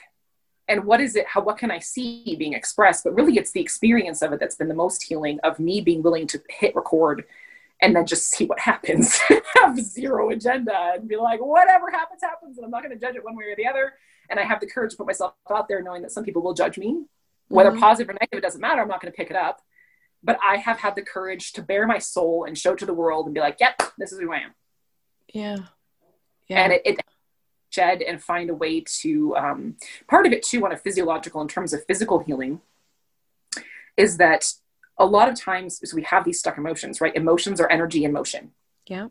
And what is it? How what can I see being expressed? But really it's the experience of it that's been the most healing of me being willing to hit record and then just see what happens. have zero agenda and be like, whatever happens, happens, and I'm not going to judge it one way or the other. And I have the courage to put myself out there, knowing that some people will judge me, whether mm-hmm. positive or negative, it doesn't matter. I'm not going to pick it up. But I have had the courage to bare my soul and show it to the world and be like, yep, this is who I am. Yeah. Yeah. And it, it shed and find a way to, um, part of it too, on a physiological, in terms of physical healing, is that a lot of times so we have these stuck emotions, right? Emotions are energy in motion. Yeah.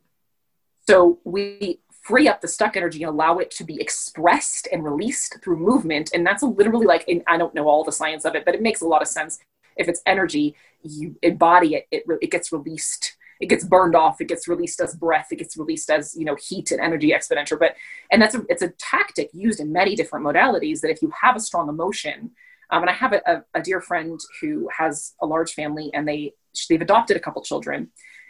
So we free up the stuck energy and allow it to be expressed and released through movement. And that's literally like, I don't know all the science of it, but it makes a lot of sense. If it's energy, you embody it, it, it gets released it gets burned off it gets released as breath it gets released as you know heat and energy exponential but and that's a, it's a tactic used in many different modalities that if you have a strong emotion um, and I have a, a, dear friend who has a large family and they they've adopted a couple children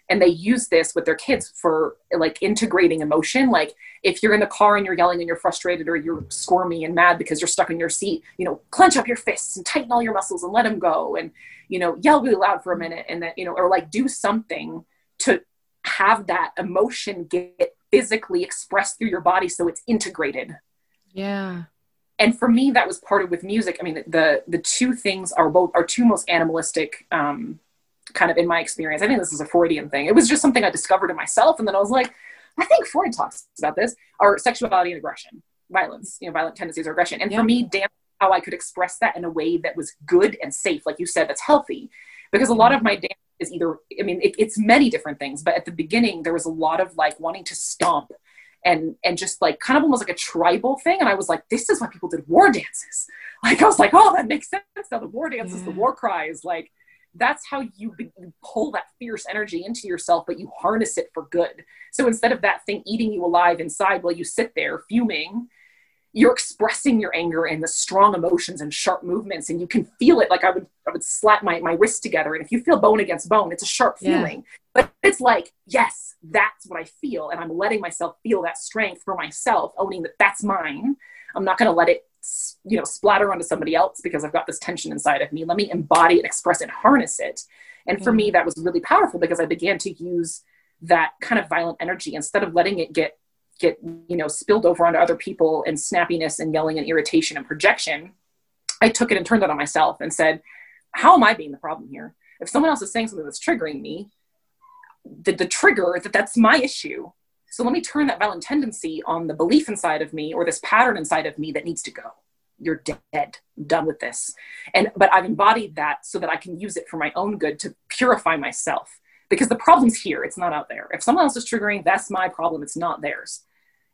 and they use this with their kids for like integrating emotion. Like if you're in the car and you're yelling and you're frustrated or you're squirmy and mad because you're stuck in your seat you know clench up your fists and tighten all your muscles and let them go and you know yell really loud for a minute and then you know or like do something to have that emotion get physically expressed through your body so it's integrated. Yeah and for me that was part of with music. I mean the the two things are both are two most animalistic um, kind of in my experience. I think this is a freudian thing. It was just something i discovered in myself and then i was like i think freud talks about this are sexuality and aggression violence you know violent tendencies or aggression. And yeah. for me dance how i could express that in a way that was good and safe like you said that's healthy. Because a lot of my dance is either i mean it, it's many different things but at the beginning there was a lot of like wanting to stomp and and just like kind of almost like a tribal thing. And i was like this is why people did war dances. Like i was like oh that makes sense. Now the war dances yeah. the war cries. Like that's how you, you pull that fierce energy into yourself but you harness it for good. So instead of that thing eating you alive inside while you sit there fuming you're expressing your anger and the strong emotions and sharp movements and you can feel it. Like i would i would slap my, my wrist together and if you feel bone against bone it's a sharp feeling. Yeah. but it's like yes that's what i feel and i'm letting myself feel that strength for myself owning that that's mine. I'm not going to let it you know splatter onto somebody else because i've got this tension inside of me. Let me embody it express it harness it. And for me that was really powerful because i began to use that kind of violent energy. Instead of letting it get get you know spilled over onto other people and snappiness and yelling and irritation and projection i took it and turned it on myself and said how am i being the problem here? If someone else is saying something that's triggering me the, the trigger that that's my issue. So let me turn that violent tendency on the belief inside of me or this pattern inside of me that needs to go. You're dead. I'm done with this. And but i've embodied that so that i can use it for my own good to purify myself. Because the problem's here. It's not out there. If someone else is triggering that's my problem. It's not theirs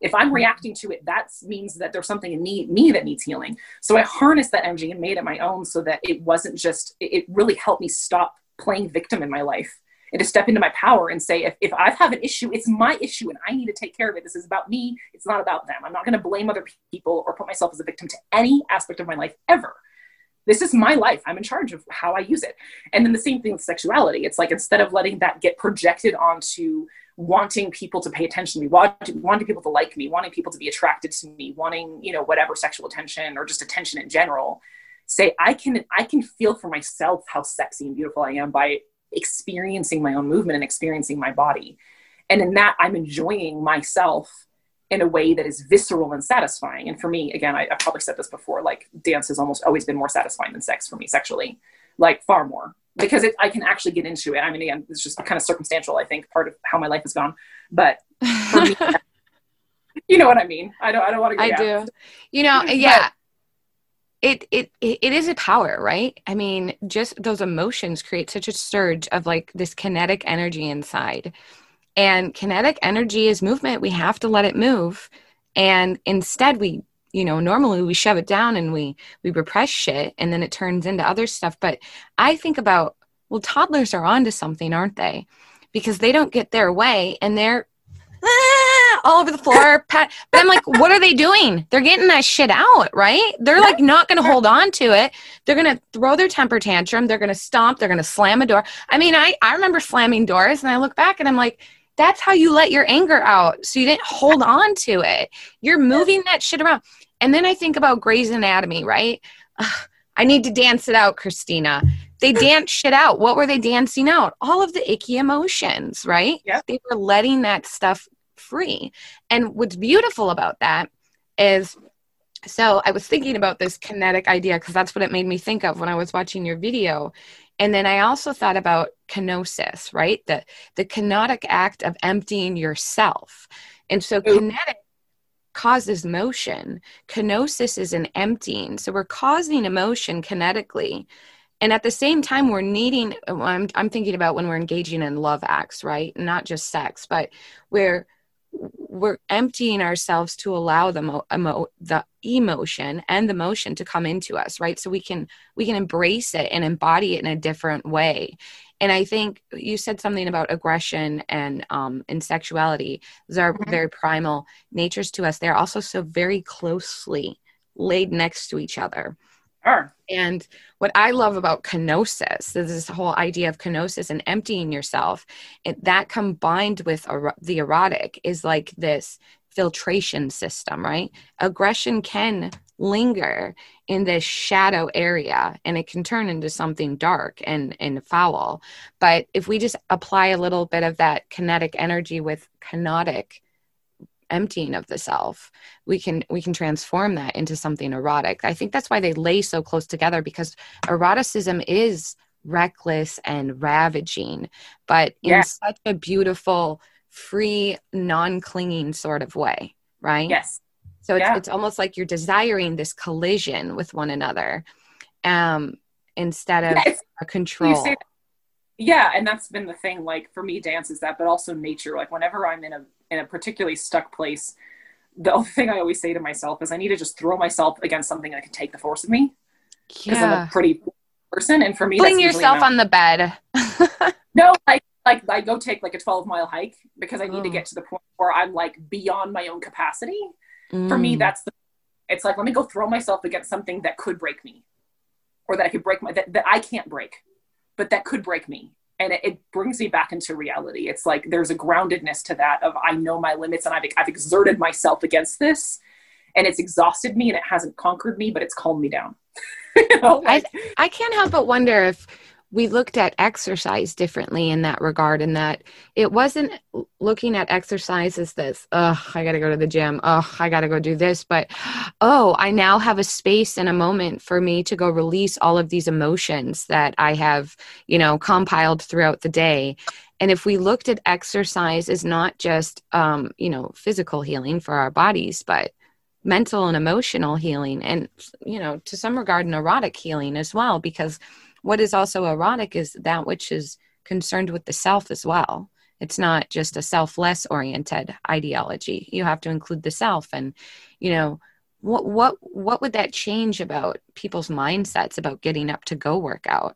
if I'm mm-hmm. reacting to it, that means that there's something in me, me that needs healing. So I harnessed that energy and made it my own so that it wasn't just, it really helped me stop playing victim in my life and to step into my power and say, if, if I have an issue, it's my issue and I need to take care of it. This is about me. It's not about them. I'm not going to blame other people or put myself as a victim to any aspect of my life ever. This is my life. I'm in charge of how I use it. And then the same thing with sexuality. It's like instead of letting that get projected onto wanting people to pay attention to me, wanting, people to like me, wanting people to be attracted to me, wanting, you know, whatever sexual attention or just attention in general, say I can I can feel for myself how sexy and beautiful I am by experiencing my own movement and experiencing my body. And in that I'm enjoying myself in a way that is visceral and satisfying. And for me, again, I, have probably said this before, like dance has almost always been more satisfying than sex for me sexually, like far more because it, I can actually get into it. I mean, again, it's just kind of circumstantial. I think part of how my life has gone, but me, you know what I mean. I don't. I don't want to. I do. You know, yeah. It, it it is a power, right? I mean, just those emotions create such a surge of like this kinetic energy inside. And kinetic energy is movement. We have to let it move. And instead we you know normally we shove it down and we we repress shit and then it turns into other stuff. But i think about well toddlers are onto something aren't they? Because they don't get their way and they're ah, all over the floor pat, but i'm like what are they doing? They're getting that shit out right? They're like not going to hold on to it. They're going to throw their temper tantrum. They're going to stomp. They're going to slam a door. I mean i i remember slamming doors and i look back and i'm like that's how you let your anger out. So you didn't hold on to it. You're moving that shit around. And then I think about Grey's Anatomy, right? Ugh, I need to dance it out, Cristina. They dance shit out. What were they dancing out? All of the icky emotions, right? Yeah. They were letting that stuff free. And what's beautiful about that is so I was thinking about this kinetic idea because that's what it made me think of when I was watching your video. And then I also thought about kenosis, right? The the kenotic act of emptying yourself. And so kinetic causes motion. Kenosis is an emptying. So we're causing emotion kinetically. And at the same time, we're needing, I'm, I'm thinking about when we're engaging in love acts, right? Not just sex, but we're we're emptying ourselves to allow the mo- emo- the emotion and the motion to come into us right? So we can we can embrace it and embody it in a different way. And i think you said something about aggression and um and sexuality. Those are mm-hmm. very primal natures to us. They're also so very closely laid next to each other Sure. And what I love about kenosis is this whole idea of kenosis and emptying yourself. It, that combined with er- the erotic is like this filtration system, right? Aggression can linger in this shadow area and it can turn into something dark and, and foul. But if we just apply a little bit of that kinetic energy with kenotic emptying of the self we can we can transform that into something erotic i think that's why they lay so close together because eroticism is reckless and ravaging but yeah. in such a beautiful free non-clinging sort of way right yes so it's, yeah. it's almost like you're desiring this collision with one another um instead of yes. a control yeah and that's been the thing like for me dance is that but also nature like whenever i'm in a in a particularly stuck place, the only thing I always say to myself is I need to just throw myself against something that can take the force of me. Because yeah. I'm a pretty person, and for me, fling yourself on the bed. no, like like I go take like a 12 mile hike because I need oh. to get to the point where I'm like beyond my own capacity. Mm. For me, mm. that's the. It's like let me go throw myself against something that could break me, or that I could break my that, that I can't break, but that could break me and it, it, brings me back into reality. It's like there's a groundedness to that of i know my limits and i've, I've exerted myself against this and it's exhausted me and it hasn't conquered me but it's calmed me down. You know, like, I, I can't help but wonder if we looked at exercise differently in that regard in that it wasn't looking at exercise as this oh i gotta go to the gym. Oh i gotta go do this. But oh i now have a space and a moment for me to go release all of these emotions that i have you know compiled throughout the day. And if we looked at exercise as not just um, you know physical healing for our bodies but mental and emotional healing and you know to some regard neurotic healing as well because what is also erotic is that which is concerned with the self as well. It's not just a selfless oriented ideology. You have to include the self and you know what what what would that change about people's mindsets about getting up to go work out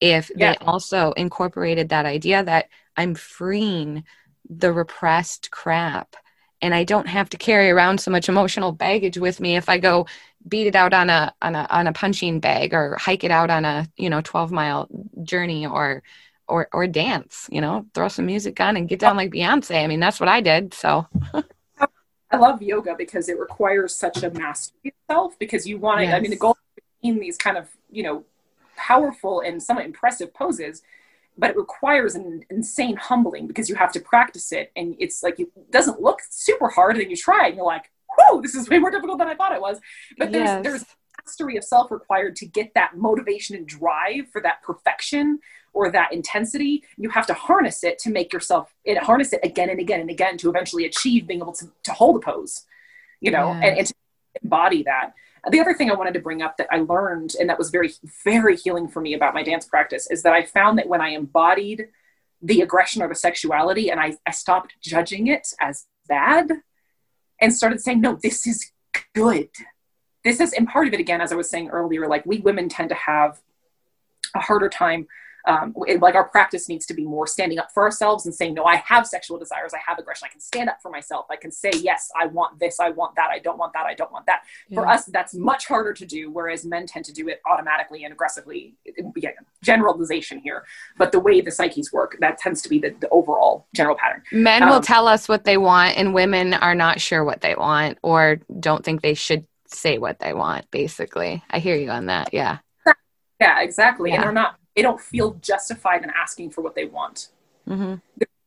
if yeah. they also incorporated that idea that I'm freeing the repressed crap and I don't have to carry around so much emotional baggage with me if I go beat it out on a on a on a punching bag or hike it out on a you know 12 mile journey or or or dance you know throw some music on and get down like beyonce i mean that's what i did so i love yoga because it requires such a mastery itself because you want to yes. i mean the goal in these kind of you know powerful and somewhat impressive poses but it requires an insane humbling because you have to practice it and it's like it doesn't look super hard and then you try it and you're like whoa, this is way more difficult than I thought it was. But there's yes. there's mastery of self required to get that motivation and drive for that perfection or that intensity. You have to harness it to make yourself it harness it again and again and again to eventually achieve being able to, to hold a pose, you know, yeah. and, and to embody that. The other thing I wanted to bring up that I learned and that was very, very healing for me about my dance practice is that I found that when I embodied the aggression or the sexuality and I, I stopped judging it as bad, and started saying, no, this is good. This is, and part of it, again, as I was saying earlier, like we women tend to have a harder time um, it, like our practice needs to be more standing up for ourselves and saying no i have sexual desires. I have aggression. I can stand up for myself. I can say yes i want this. I want that. I don't want that. I don't want that. Yeah. for us that's much harder to do whereas men tend to do it automatically and aggressively yeah, generalization here. But the way the psyches work that tends to be the, the overall general pattern. Men um, will tell us what they want and women are not sure what they want or don't think they should say what they want basically. I hear you on that. Yeah. Yeah exactly. Yeah. and they're not they don't feel justified in asking for what they want. Mm-hmm.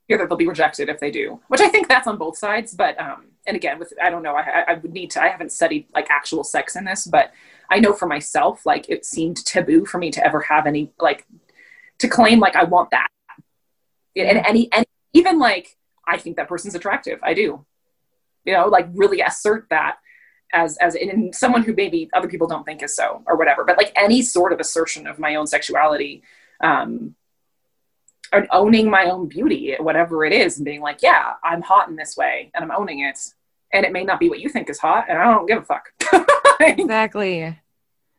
Fear that they'll be rejected if they do, which I think that's on both sides. But um, and again, with I don't know, I, I would need to. I haven't studied like actual sex in this, but I know for myself, like it seemed taboo for me to ever have any like to claim like I want that, and any and even like I think that person's attractive. I do, you know, like really assert that as as in someone who maybe other people don't think is so or whatever but like any sort of assertion of my own sexuality um and owning my own beauty whatever it is and being like yeah i'm hot in this way and i'm owning it and it may not be what you think is hot and i don't give a fuck. Exactly.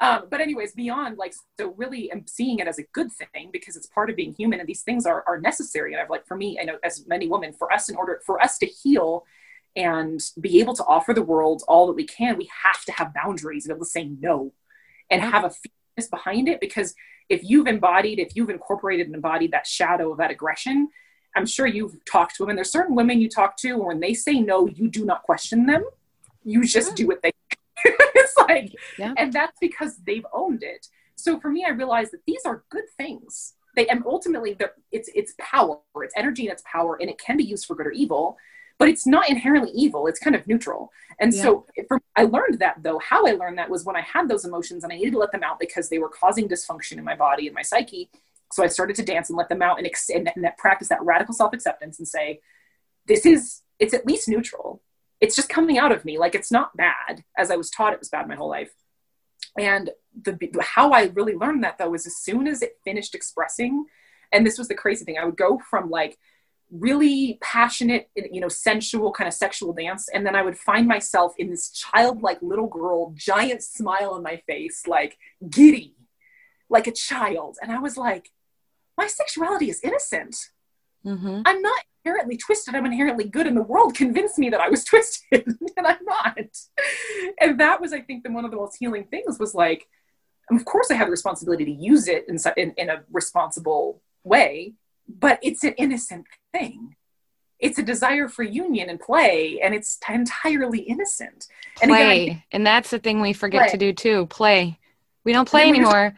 um, but anyways beyond like so really i'm seeing it as a good thing because it's part of being human and these things are, are necessary and i've like for me i know as many women for us in order for us to heal and be able to offer the world all that we can, we have to have boundaries and be able to say no and have a fierceness behind it. Because if you've embodied, if you've incorporated and embodied that shadow of that aggression, I'm sure you've talked to women. There's certain women you talk to when they say no, you do not question them. You just yeah. do what they. it's like, yeah. and that's because they've owned it. So for me, I realized that these are good things. They and ultimately, it's it's power, it's energy and it's power, and it can be used for good or evil but it's not inherently evil it's kind of neutral. And yeah. so for, i learned that though. How i learned that was when i had those emotions and i needed to let them out because they were causing dysfunction in my body and my psyche. So i started to dance and let them out and, ex- and, and that practice that radical self-acceptance and say this is it's at least neutral. It's just coming out of me. Like it's not bad. As i was taught it was bad my whole life. And the how i really learned that though was as soon as it finished expressing and this was the crazy thing i would go from like really passionate, you know, sensual kind of sexual dance. And then I would find myself in this childlike little girl, giant smile on my face, like giddy, like a child. And I was like, my sexuality is innocent. Mm-hmm. I'm not inherently twisted. I'm inherently good. And the world convinced me that I was twisted, and I'm not. And that was, I think, the, one of the most healing things was like, of course, I have the responsibility to use it in, in, in a responsible way but it's an innocent thing. It's a desire for union and play and it's entirely innocent. And play. Again, and that's the thing we forget play. to do too play. We don't play anymore.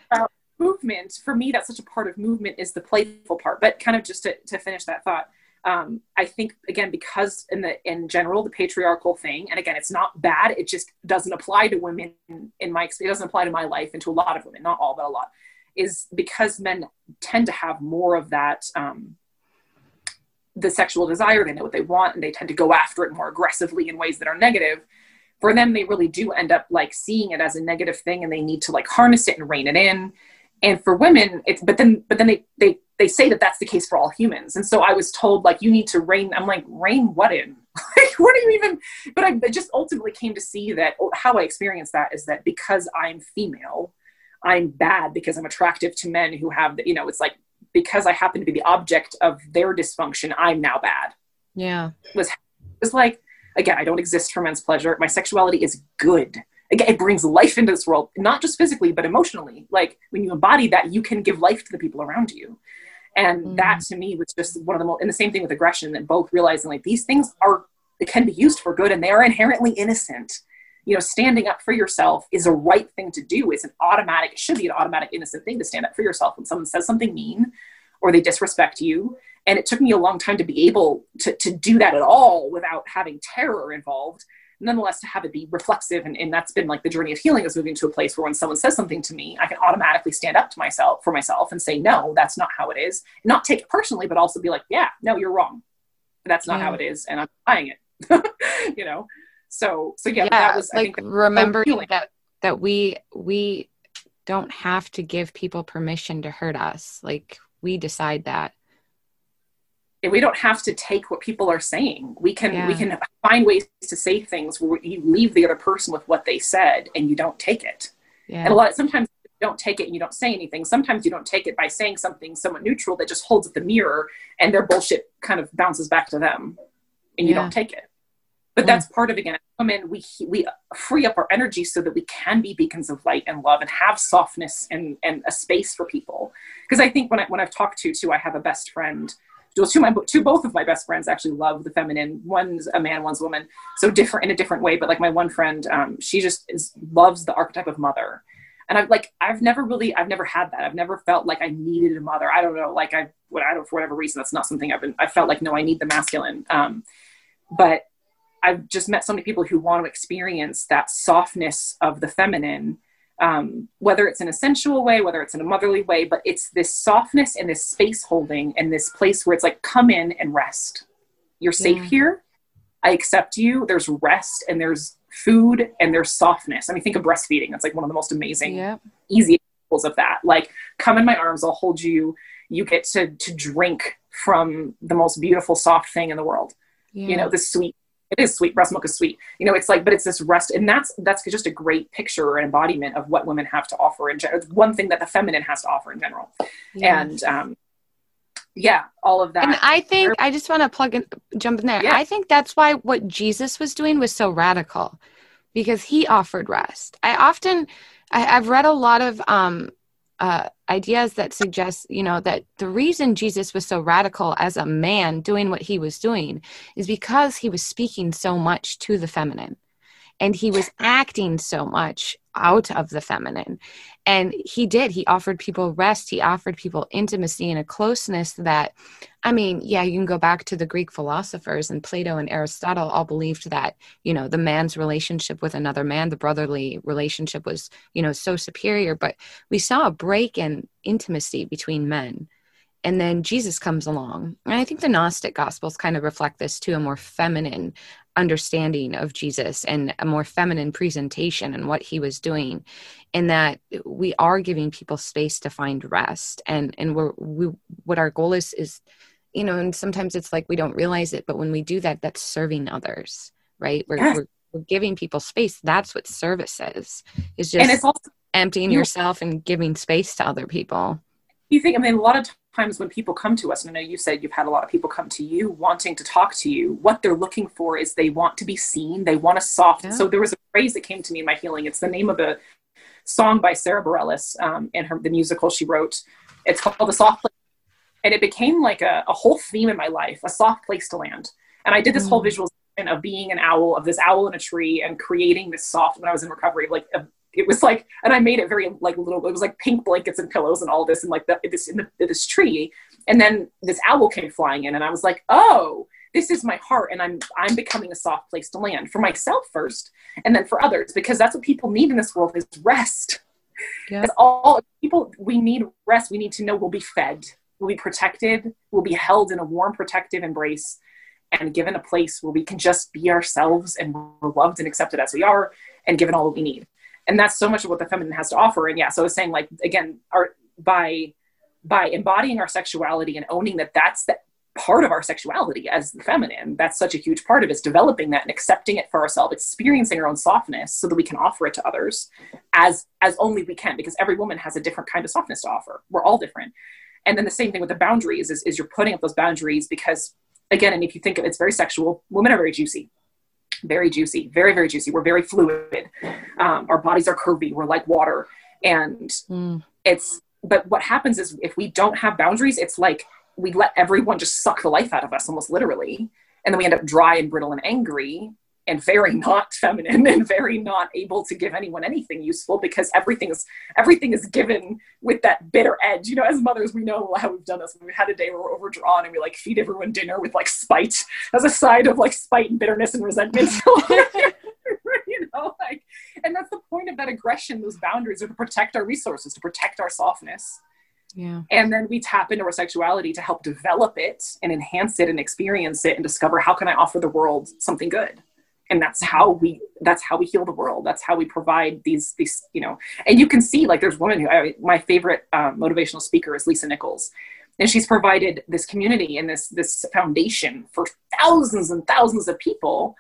movement. For me that's such a part of movement is the playful part. But kind of just to, to finish that thought um, i think again because in the in general the patriarchal thing and again it's not bad it just doesn't apply to women in, in my it doesn't apply to my life and to a lot of women not all but a lot is because men tend to have more of that um, the sexual desire they know what they want and they tend to go after it more aggressively in ways that are negative for them they really do end up like seeing it as a negative thing and they need to like harness it and rein it in. And for women it's but then but then they they they say that that's the case for all humans. And so i was told like you need to rein i'm like rein what in? Like what do you even but i just ultimately came to see that how i experienced that is that because i'm female I'm bad because I'm attractive to men who have, you know, it's like because I happen to be the object of their dysfunction, I'm now bad. Yeah. It was was like again, I don't exist for men's pleasure. My sexuality is good. Again, it brings life into this world, not just physically, but emotionally. Like when you embody that, you can give life to the people around you. And mm. that to me was just one of the most, and the same thing with aggression, that both realizing like these things are, it can be used for good and they are inherently innocent you know standing up for yourself is a right thing to do. It's an automatic it should be an automatic innocent thing to stand up for yourself when someone says something mean or they disrespect you. And it took me a long time to be able to, to do that at all without having terror involved nonetheless to have it be reflexive. And, and that's been like the journey of healing is moving to a place where when someone says something to me i can automatically stand up to myself for myself and say no that's not how it is. Not take it personally but also be like yeah no you're wrong. That's not yeah. how mm. it is and i'm buying it. You know so so yeah, yeah that was like remembering that that we we don't have to give people permission to hurt us. Like we decide that. And we don't have to take what people are saying. We can yeah. we can find ways to say things where you leave the other person with what they said and you don't take it. Yeah. And a lot sometimes you don't take it and you don't say anything. Sometimes you don't take it by saying something somewhat neutral that just holds up the mirror and their bullshit kind of bounces back to them and you yeah. don't take it. But mm. that's part of again, women, we we free up our energy so that we can be beacons of light and love and have softness and and a space for people. Because I think when I when I've talked to too, I have a best friend two my two both of my best friends actually love the feminine. One's a man, one's a woman, so different in a different way. But like my one friend, um, she just is, loves the archetype of mother, and I've like I've never really I've never had that. I've never felt like I needed a mother. I don't know, like I what I don't for whatever reason that's not something I've been. I felt like no, I need the masculine. Um, but I've just met so many people who want to experience that softness of the feminine um, whether it's in a sensual way, whether it's in a motherly way, but it's this softness and this space holding and this place where it's like, come in and rest. You're safe yeah. here. I accept you. There's rest and there's food and there's softness. I mean, think of breastfeeding. It's like one of the most amazing, yeah. easy examples of that. Like, come in my arms, I'll hold you. You get to to drink from the most beautiful, soft thing in the world. Yeah. You know, the sweet it is sweet. Breast milk is sweet. You know it's like but it's this rest and that's that's just a great picture or embodiment of what women have to offer in general it's one thing that the feminine has to offer in general. Yeah. and um yeah all of that. And i think i just want to plug in jump in there. Yeah. i think that's why what jesus was doing was so radical because he offered rest. I often I, i've read a lot of um uh, ideas that suggest, you know, that the reason Jesus was so radical as a man doing what he was doing is because he was speaking so much to the feminine and he was acting so much out of the feminine. And he did he offered people rest he offered people intimacy and a closeness that i mean yeah you can go back to the greek philosophers and plato and aristotle all believed that you know the man's relationship with another man the brotherly relationship was you know so superior. But we saw a break in intimacy between men. And then Jesus comes along. And I think the Gnostic Gospels kind of reflect this too a more feminine understanding of Jesus and a more feminine presentation and what he was doing in that we are giving people space to find rest. And and we're we what our goal is is you know and sometimes it's like we don't realize it but when we do that that's serving others right? We're, yes. we're, we're, giving people space. That's what service is is just and it's also, emptying you, yourself and giving space to other people. You think i mean a lot of times when people come to us, and I know you said you've had a lot of people come to you wanting to talk to you, what they're looking for is they want to be seen, they want a soft. Yeah. So there was a phrase that came to me in my healing. It's the name of a song by Sara Bareilles um, and her the musical she wrote. It's called "The Soft Place," and it became like a, a whole theme in my life, a soft place to land. And I did this mm. whole visualization of being an owl, of this owl in a tree, and creating this soft. When I was in recovery, like a it was like, and I made it very like little. It was like pink blankets and pillows and all this, and like the, this in the, this tree. And then this owl came flying in, and I was like, oh, this is my heart, and I'm I'm becoming a soft place to land for myself first, and then for others, because that's what people need in this world is rest. Yeah. all people we need rest. We need to know we'll be fed, we'll be protected, we'll be held in a warm, protective embrace, and given a place where we can just be ourselves and we're loved and accepted as we are, and given all that we need and that's so much of what the feminine has to offer. And yeah so i was saying like again our by by embodying our sexuality and owning that that's that part of our sexuality as the feminine that's such a huge part of it is developing that and accepting it for ourselves experiencing our own softness so that we can offer it to others as as only we can because every woman has a different kind of softness to offer. We're all different. And then the same thing with the boundaries is, is you're putting up those boundaries because again and if you think of it, it's very sexual. Women are very juicy very juicy, very, very juicy. We're very fluid. Um, our bodies are curvy. We're like water. And mm. it's, but what happens is if we don't have boundaries, it's like we let everyone just suck the life out of us almost literally. And then we end up dry and brittle and angry and very not feminine and very not able to give anyone anything useful because everything is everything is given with that bitter edge. You know, as mothers, we know how we've done this. We've had a day where we're overdrawn and we like feed everyone dinner with like spite as a side of like spite and bitterness and resentment. you know, like, and that's the point of that aggression. Those boundaries are to protect our resources, to protect our softness. Yeah. And then we tap into our sexuality to help develop it and enhance it and experience it and discover how can I offer the world something good and that's how we that's how we heal the world that's how we provide these these you know and you can see like there's women who I, my favorite um, motivational speaker is lisa nichols and she's provided this community and this this foundation for thousands and thousands of people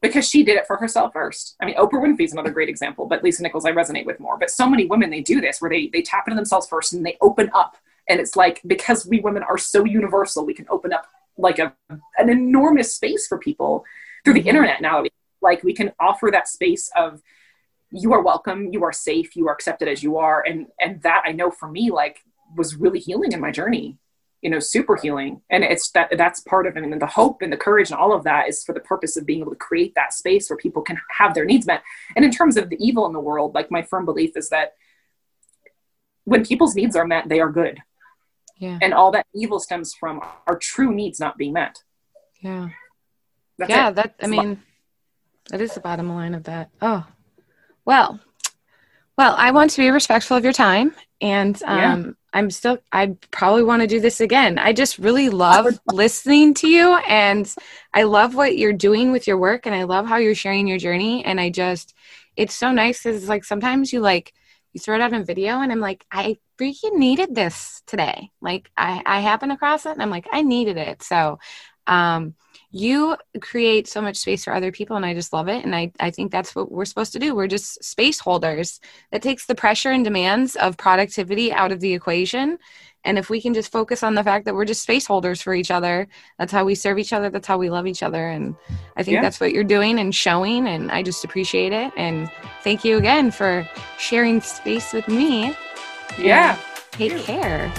because she did it for herself first. I mean, Oprah Winfrey's another great example, but Lisa Nichols I resonate with more. But so many women they do this where they they tap into themselves first and they open up. And it's like because we women are so universal, we can open up like a an enormous space for people through the mm-hmm. internet now. Like we can offer that space of you are welcome, you are safe, you are accepted as you are, and and that I know for me like was really healing in my journey you know super healing. And it's that that's part of it. And the hope and the courage and all of that is for the purpose of being able to create that space where people can have their needs met. And in terms of the evil in the world like my firm belief is that when people's needs are met they are good. Yeah. And all that evil stems from our true needs not being met. Yeah that's yeah it. that i mean that is the bottom line of that oh well well i want to be respectful of your time and um yeah I'm still, I probably want to do this again. I just really love listening to you and I love what you're doing with your work and I love how you're sharing your journey. And I just, it's so nice because it's like sometimes you like, you throw it out in video and I'm like, I freaking needed this today. Like I, I happened across it and I'm like, I needed it. So, um, you create so much space for other people and i just love it and I, I think that's what we're supposed to do. We're just space holders. That takes the pressure and demands of productivity out of the equation and if we can just focus on the fact that we're just space holders for each other that's how we serve each other that's how we love each other and i think yeah. that's what you're doing and showing and i just appreciate it and thank you again for sharing space with me. Yeah. Take care